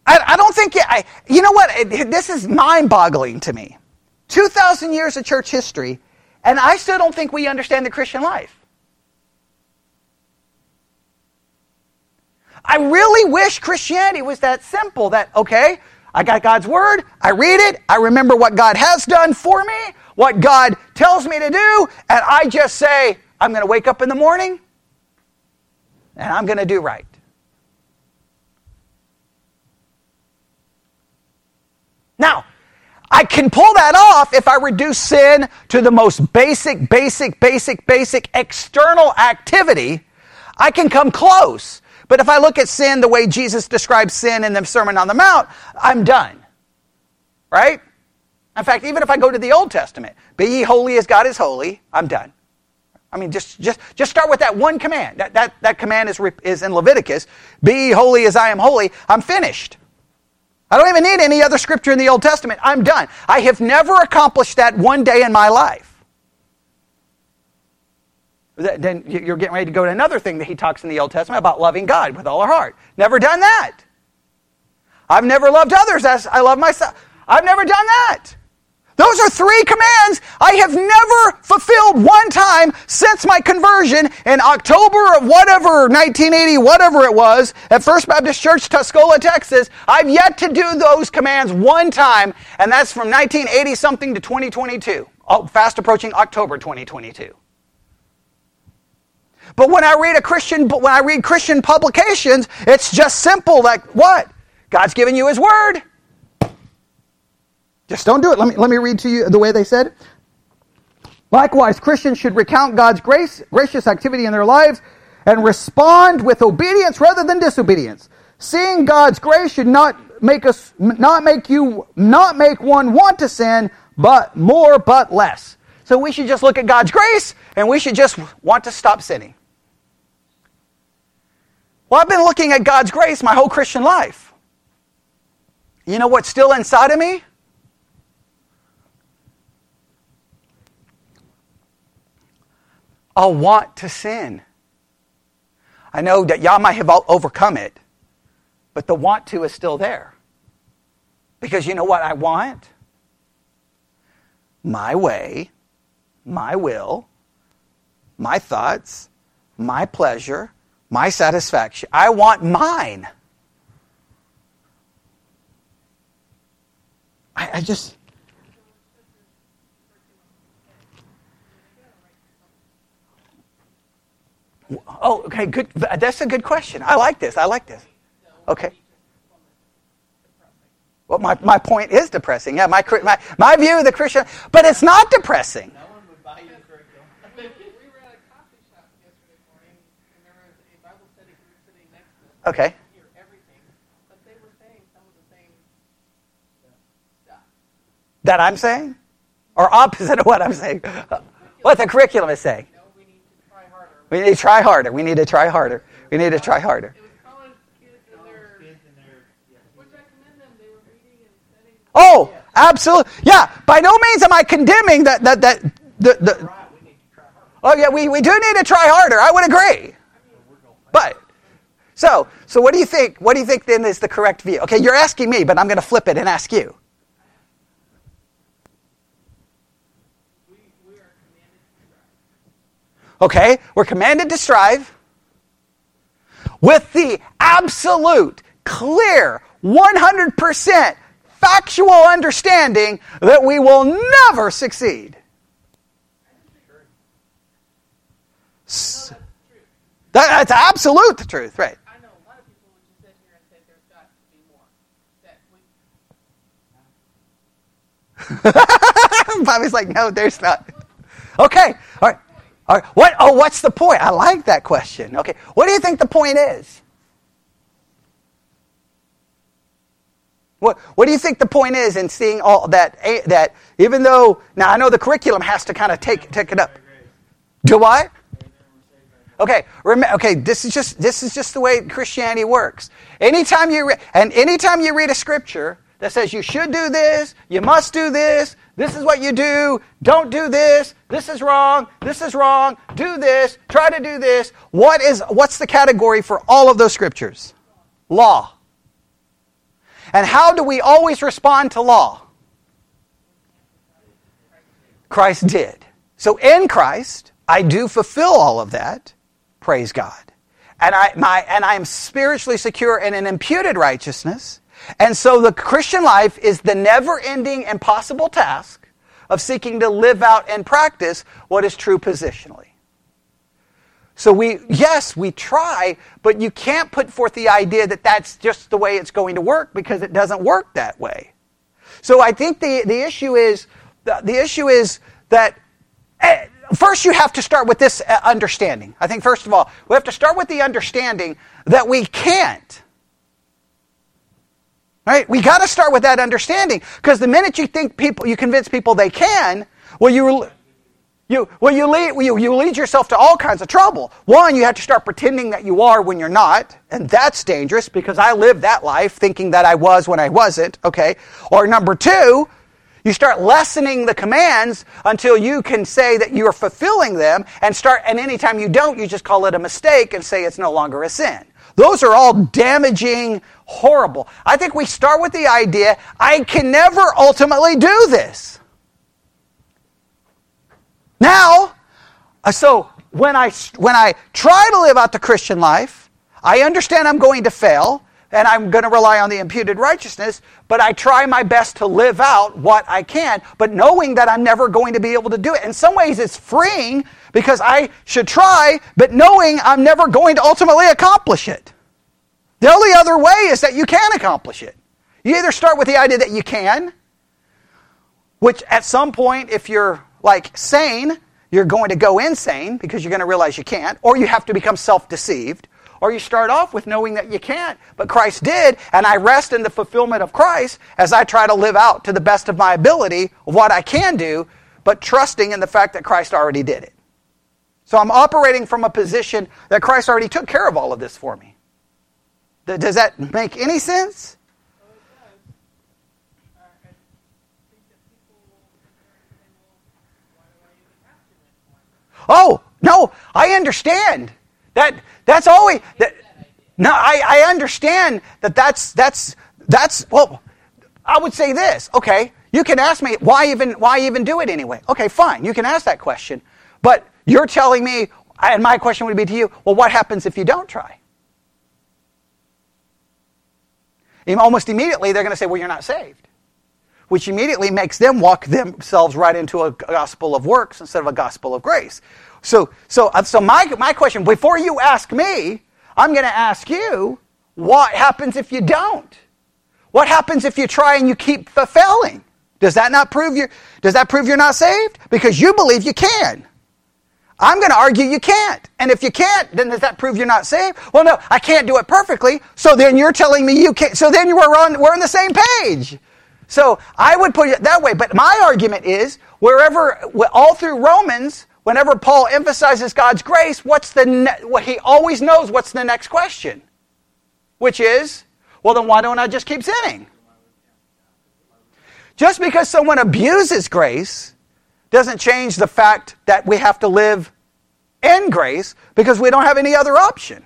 I, I don't think, I, you know what? It, this is mind boggling to me. 2,000 years of church history, and I still don't think we understand the Christian life. I really wish Christianity was that simple that, okay, I got God's word, I read it, I remember what God has done for me, what God tells me to do, and I just say, I'm going to wake up in the morning and I'm going to do right. Now, I can pull that off if I reduce sin to the most basic, basic, basic, basic external activity. I can come close. But if I look at sin the way Jesus describes sin in the Sermon on the Mount, I'm done. Right? In fact, even if I go to the Old Testament, be ye holy as God is holy, I'm done. I mean, just, just, just start with that one command. That, that, that command is, is in Leviticus. Be holy as I am holy. I'm finished. I don't even need any other scripture in the Old Testament. I'm done. I have never accomplished that one day in my life. Then you're getting ready to go to another thing that he talks in the Old Testament about loving God with all our heart. Never done that. I've never loved others as I love myself. I've never done that. Those are three commands I have never fulfilled one time since my conversion in October of whatever, 1980, whatever it was, at First Baptist Church, Tuscola, Texas. I've yet to do those commands one time, and that's from 1980 something to 2022, fast approaching October 2022. But when I read a Christian, when I read Christian publications, it's just simple like what? God's given you His Word. Just don't do it. Let me, let me read to you the way they said. Likewise, Christians should recount God's grace, gracious activity in their lives and respond with obedience rather than disobedience. Seeing God's grace should not make us not make you not make one want to sin, but more but less. So we should just look at God's grace and we should just want to stop sinning. Well, I've been looking at God's grace my whole Christian life. You know what's still inside of me? I'll want to sin. I know that y'all might have overcome it, but the want to is still there. Because you know what I want? My way, my will, my thoughts, my pleasure, my satisfaction. I want mine. I, I just, Oh, okay, good. That's a good question. I like this. I like this. Okay. Well, my, my point is depressing. Yeah, my, my, my view of the Christian, but it's not depressing. No one would buy you a curriculum. we were at a coffee shop yesterday morning, and there was a Bible study group sitting next to us. Okay. Hear everything, but they were saying some of the same stuff. That I'm saying? Or opposite of what I'm saying? What the curriculum is saying? We need to try harder. We need to try harder. We need to try harder. Oh, absolutely. Yeah, by no means am I condemning that. that, that the, the, oh, yeah, we, we do need to try harder. I would agree. But. So, so what do you think? What do you think then is the correct view? Okay, you're asking me, but I'm going to flip it and ask you. Okay, we're commanded to strive with the absolute, clear, 100% factual understanding that we will never succeed. S- that- that's absolute truth, right? I know a lot of people would just sit here and say there's got to be more. That we, Bobby's like, no, there's not. Okay, all right, right. What? Oh, what's the point? I like that question. Okay, what do you think the point is? What, what do you think the point is in seeing all that? That even though now I know the curriculum has to kind of take take it up. Do I? Okay, rem- okay. This is just this is just the way Christianity works. Anytime you re- and anytime you read a scripture that says you should do this, you must do this, this is what you do, don't do this, this is wrong, this is wrong, do this, try to do this. What is what's the category for all of those scriptures? Law. And how do we always respond to law? Christ did. So in Christ, I do fulfill all of that. Praise God. And I, my, and I am spiritually secure in an imputed righteousness. And so the Christian life is the never ending impossible task of seeking to live out and practice what is true positionally. So we, yes, we try, but you can't put forth the idea that that's just the way it's going to work because it doesn't work that way. So I think the, the issue is, the, the issue is that eh, first you have to start with this uh, understanding. I think first of all, we have to start with the understanding that we can't. Right? We got to start with that understanding because the minute you think people, you convince people they can, well, you you, well, you lead, you, you lead yourself to all kinds of trouble. One, you have to start pretending that you are when you're not, and that's dangerous because I lived that life thinking that I was when I wasn't, okay? Or number two, you start lessening the commands until you can say that you're fulfilling them, and start, and anytime you don't, you just call it a mistake and say it's no longer a sin. Those are all damaging, horrible. I think we start with the idea I can never ultimately do this. Now, uh, so when I, when I try to live out the Christian life, I understand I'm going to fail and I'm going to rely on the imputed righteousness, but I try my best to live out what I can, but knowing that I'm never going to be able to do it. In some ways, it's freeing because I should try, but knowing I'm never going to ultimately accomplish it. The only other way is that you can accomplish it. You either start with the idea that you can, which at some point, if you're like sane, you're going to go insane because you're going to realize you can't, or you have to become self deceived, or you start off with knowing that you can't, but Christ did, and I rest in the fulfillment of Christ as I try to live out to the best of my ability what I can do, but trusting in the fact that Christ already did it. So I'm operating from a position that Christ already took care of all of this for me. Does that make any sense? Oh, no, I understand. That that's always that No, I, I understand that that's that's that's well I would say this, okay, you can ask me why even why even do it anyway. Okay, fine, you can ask that question. But you're telling me and my question would be to you, well what happens if you don't try? Almost immediately they're going to say, well, you're not saved. Which immediately makes them walk themselves right into a gospel of works instead of a gospel of grace. So, so, uh, so my, my question, before you ask me, I'm going to ask you, what happens if you don't? What happens if you try and you keep failing? Does that not prove you does that prove you're not saved? Because you believe you can. I'm going to argue you can't. And if you can't, then does that prove you're not saved? Well, no, I can't do it perfectly. So then you're telling me you can't. So then we're on, we're on the same page. So I would put it that way. But my argument is wherever, all through Romans, whenever Paul emphasizes God's grace, what's the, ne- what he always knows what's the next question, which is, well, then why don't I just keep sinning? Just because someone abuses grace doesn't change the fact that we have to live in grace because we don't have any other option.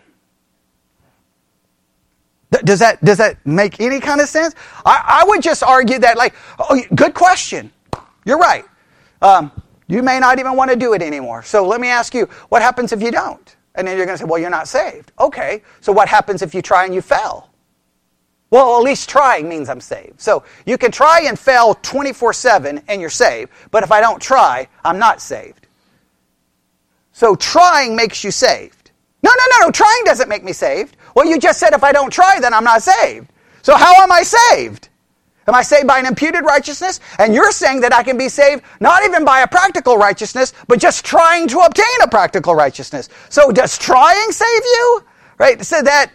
Does that, does that make any kind of sense? I, I would just argue that, like, oh, good question. You're right. Um, you may not even want to do it anymore. So let me ask you, what happens if you don't? And then you're going to say, well, you're not saved. Okay, so what happens if you try and you fail? Well, at least trying means I'm saved. So you can try and fail 24 7 and you're saved, but if I don't try, I'm not saved. So trying makes you saved. No, no, no, no, trying doesn't make me saved. Well, you just said if I don't try, then I'm not saved. So how am I saved? Am I saved by an imputed righteousness? And you're saying that I can be saved not even by a practical righteousness, but just trying to obtain a practical righteousness. So does trying save you? Right? So that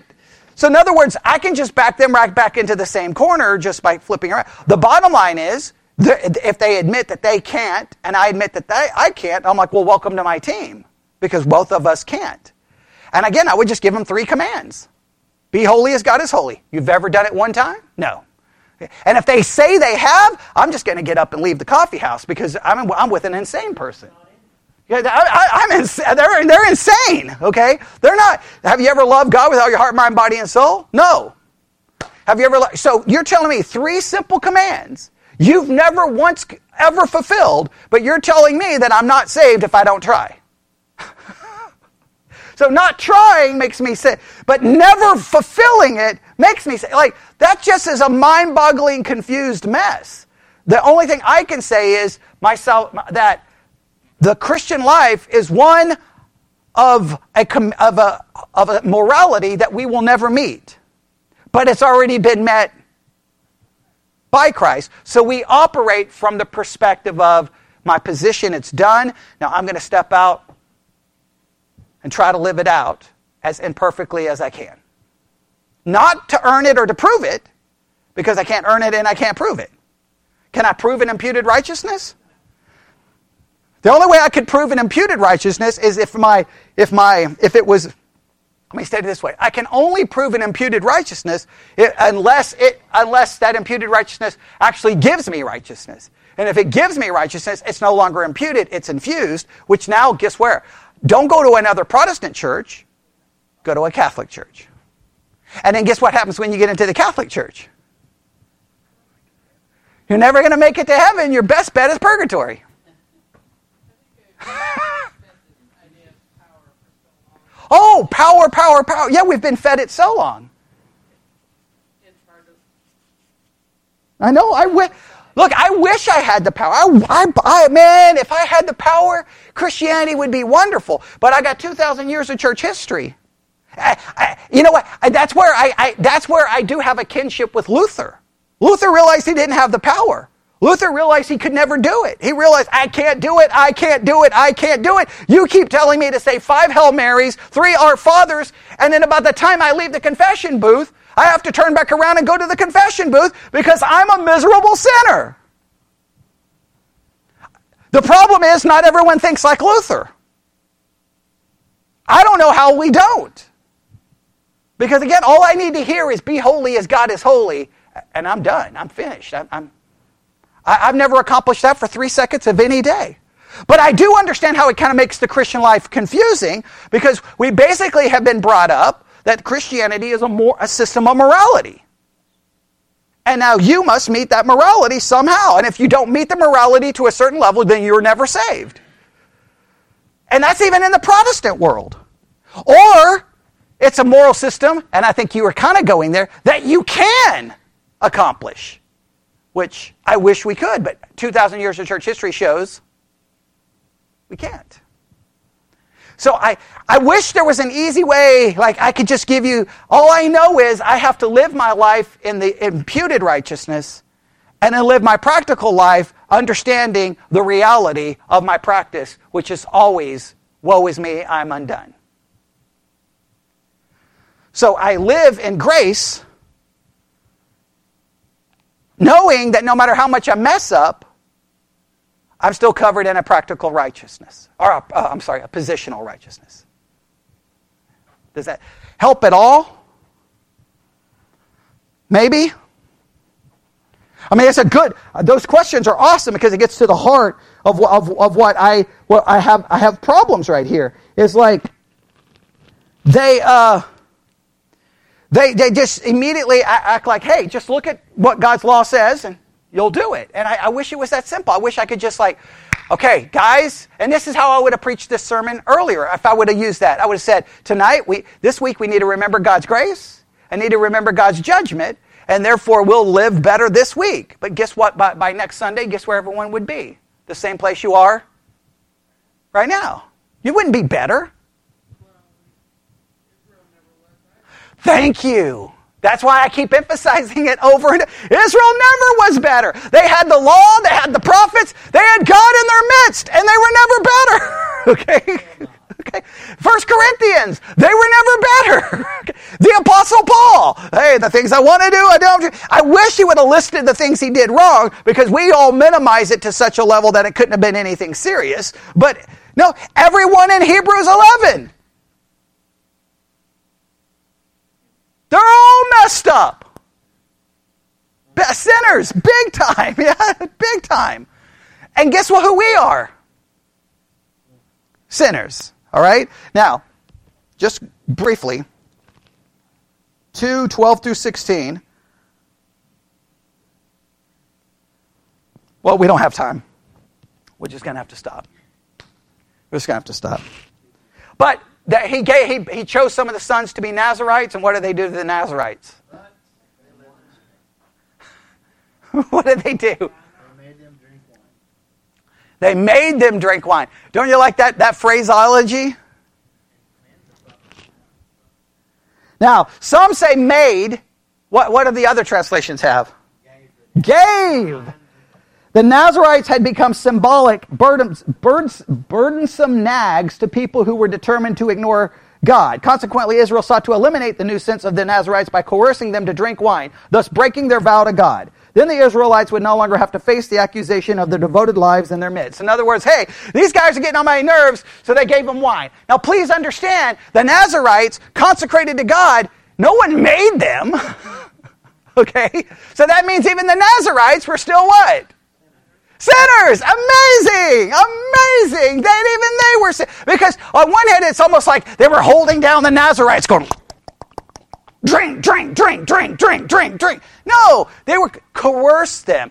so in other words, I can just back them right back into the same corner just by flipping around. The bottom line is if they admit that they can't and I admit that they, I can't, I'm like, well, welcome to my team because both of us can't. And again, I would just give them three commands. Be holy as God is holy. You've ever done it one time? No. And if they say they have, I'm just going to get up and leave the coffee house because I'm, I'm with an insane person. Yeah, I, am ins- they're, they're insane, okay? They're not. Have you ever loved God with all your heart, mind, body, and soul? No. Have you ever? So you're telling me three simple commands you've never once ever fulfilled, but you're telling me that I'm not saved if I don't try. so not trying makes me sick, but never fulfilling it makes me say, like, that just is a mind boggling, confused mess. The only thing I can say is myself, that the Christian life is one of a, of, a, of a morality that we will never meet, but it's already been met by Christ. So we operate from the perspective of my position, it's done. Now I'm going to step out and try to live it out as imperfectly as I can. Not to earn it or to prove it, because I can't earn it and I can't prove it. Can I prove an imputed righteousness? The only way I could prove an imputed righteousness is if my if my if it was let me state it this way. I can only prove an imputed righteousness unless it unless that imputed righteousness actually gives me righteousness. And if it gives me righteousness, it's no longer imputed, it's infused, which now guess where? Don't go to another Protestant church, go to a Catholic church. And then guess what happens when you get into the Catholic Church? You're never going to make it to heaven. Your best bet is purgatory. Oh, power, power, power. Yeah, we've been fed it so long. I know. I wish. Look, I wish I had the power. I, I, I, man, if I had the power, Christianity would be wonderful. But I got 2,000 years of church history. I, I, you know what? that's where I, that's where I do have a kinship with Luther. Luther realized he didn't have the power. Luther realized he could never do it. He realized, I can't do it, I can't do it, I can't do it. You keep telling me to say five Hail Marys, three Our Fathers, and then about the time I leave the confession booth, I have to turn back around and go to the confession booth because I'm a miserable sinner. The problem is, not everyone thinks like Luther. I don't know how we don't. Because again, all I need to hear is be holy as God is holy, and I'm done. I'm finished. I'm, I'm, I've never accomplished that for three seconds of any day. But I do understand how it kind of makes the Christian life confusing because we basically have been brought up that Christianity is a, more, a system of morality. And now you must meet that morality somehow. And if you don't meet the morality to a certain level, then you're never saved. And that's even in the Protestant world. Or it's a moral system, and I think you were kind of going there, that you can accomplish, which I wish we could, but 2,000 years of church history shows we can't. So I, I wish there was an easy way, like I could just give you, all I know is I have to live my life in the imputed righteousness and then live my practical life understanding the reality of my practice, which is always, woe is me, I'm undone. So I live in grace, knowing that no matter how much I mess up, I'm still covered in a practical righteousness. Or, uh, I'm sorry, a positional righteousness. Does that help at all? Maybe? I mean, it's a good. Those questions are awesome because it gets to the heart of, of, of what I what I have. I have problems right here. It's like they uh, they they just immediately act like, hey, just look at what God's law says and you'll do it. And I, I wish it was that simple. I wish I could just like, okay, guys, and this is how I would have preached this sermon earlier if I would have used that. I would have said, tonight we this week we need to remember God's grace. I need to remember God's judgment and therefore we'll live better this week. But guess what? By, by next Sunday, guess where everyone would be? The same place you are right now. You wouldn't be better. Thank you. That's why I keep emphasizing it over and over. Israel never was better. They had the law, they had the prophets, they had God in their midst, and they were never better. okay? Okay. First Corinthians, they were never better. the Apostle Paul, hey, the things I want to do, I don't. I wish he would have listed the things he did wrong because we all minimize it to such a level that it couldn't have been anything serious. But no, everyone in Hebrews 11, they're all messed up. Sinners, big time, yeah, big time. And guess what? Who we are? Sinners. All right? Now, just briefly, 2 12 through 16. Well, we don't have time. We're just going to have to stop. We're just going to have to stop. But that he, gave, he, he chose some of the sons to be Nazarites, and what did they do to the Nazarites? what did they do? They made them drink wine. They made them drink wine. Don't you like that, that phraseology? Now, some say made. What, what do the other translations have? Gave. Gave. The Nazarites had become symbolic, burdensome nags to people who were determined to ignore God. Consequently, Israel sought to eliminate the nuisance of the Nazarites by coercing them to drink wine, thus breaking their vow to God. Then the Israelites would no longer have to face the accusation of their devoted lives in their midst. In other words, hey, these guys are getting on my nerves, so they gave them wine. Now please understand, the Nazarites, consecrated to God, no one made them. okay? So that means even the Nazarites were still what? Sinners! Amazing! Amazing! That even they were sin- Because on one hand, it's almost like they were holding down the Nazarites going, drink, drink, drink, drink, drink, drink, drink. No, they were coerce them.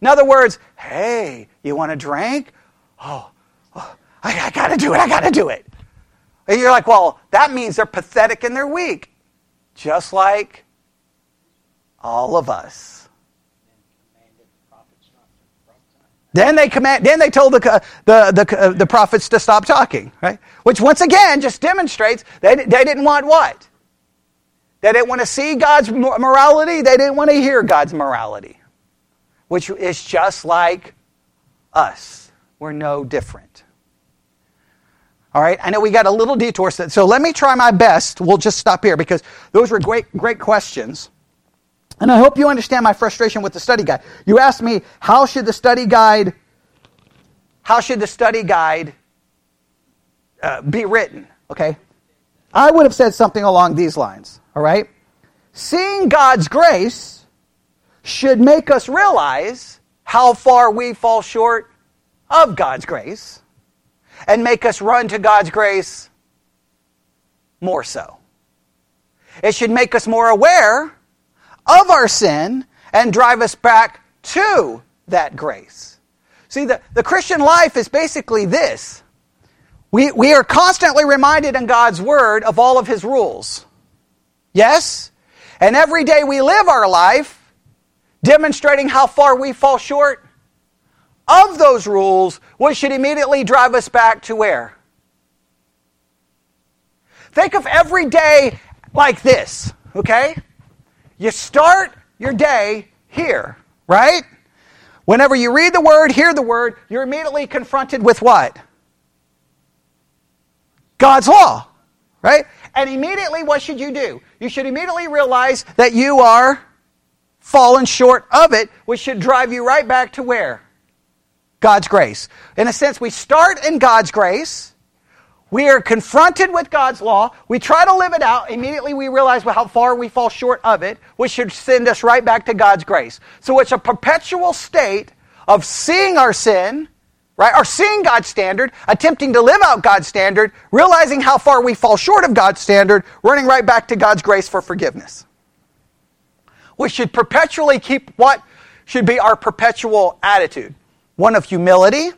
In other words, hey, you want a drink? Oh, oh I, I got to do it. I got to do it. And you're like, well, that means they're pathetic and they're weak, just like all of us. Then they command. Then they told the the the, uh, the prophets to stop talking, right? Which once again just demonstrates they they didn't want what they didn't want to see God's morality. They didn't want to hear God's morality, which is just like us. We're no different. All right, I know we got a little detour, so let me try my best. We'll just stop here because those were great, great questions. And I hope you understand my frustration with the study guide. You asked me, how should the study guide, how should the study guide uh, be written? Okay, I would have said something along these lines. All right? Seeing God's grace should make us realize how far we fall short of God's grace and make us run to God's grace more so. It should make us more aware of our sin and drive us back to that grace. See, the, the Christian life is basically this. We, we are constantly reminded in God's Word of all of His rules. Yes? And every day we live our life demonstrating how far we fall short of those rules, which should immediately drive us back to where? Think of every day like this, okay? You start your day here, right? Whenever you read the word, hear the word, you're immediately confronted with what? God's law, right? And immediately, what should you do? You should immediately realize that you are fallen short of it, which should drive you right back to where? God's grace. In a sense, we start in God's grace. We are confronted with God's law. We try to live it out. Immediately we realize how far we fall short of it, which should send us right back to God's grace. So it's a perpetual state of seeing our sin, right? Or seeing God's standard, attempting to live out God's standard, realizing how far we fall short of God's standard, running right back to God's grace for forgiveness. We should perpetually keep what should be our perpetual attitude one of humility,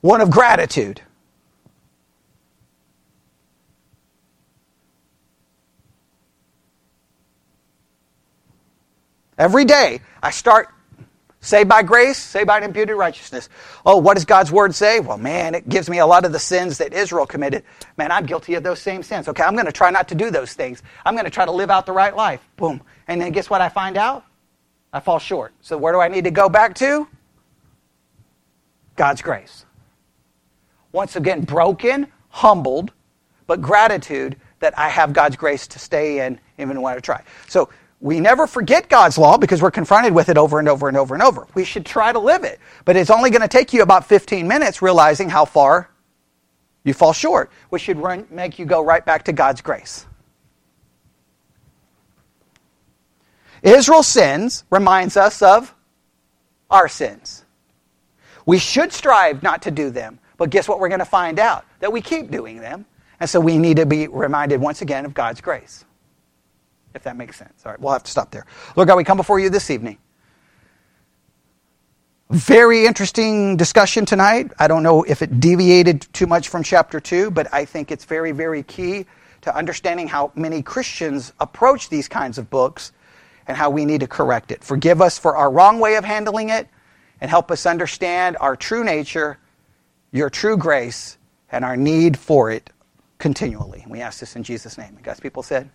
one of gratitude. Every day I start saved by grace, saved by imputed righteousness. Oh, what does God's word say? Well, man, it gives me a lot of the sins that Israel committed. Man, I'm guilty of those same sins. Okay, I'm going to try not to do those things. I'm going to try to live out the right life. Boom. And then guess what I find out? I fall short. So where do I need to go back to? God's grace. Once again, broken, humbled, but gratitude that I have God's grace to stay in even when I try. So we never forget God's law because we're confronted with it over and over and over and over. We should try to live it. But it's only going to take you about 15 minutes realizing how far you fall short, which should run, make you go right back to God's grace. Israel's sins reminds us of our sins. We should strive not to do them, but guess what we're going to find out? That we keep doing them. And so we need to be reminded once again of God's grace. If that makes sense. All right, we'll have to stop there. Lord God, we come before you this evening. Very interesting discussion tonight. I don't know if it deviated too much from chapter 2, but I think it's very, very key to understanding how many Christians approach these kinds of books and how we need to correct it. Forgive us for our wrong way of handling it and help us understand our true nature, your true grace, and our need for it continually. We ask this in Jesus' name. And God's people said,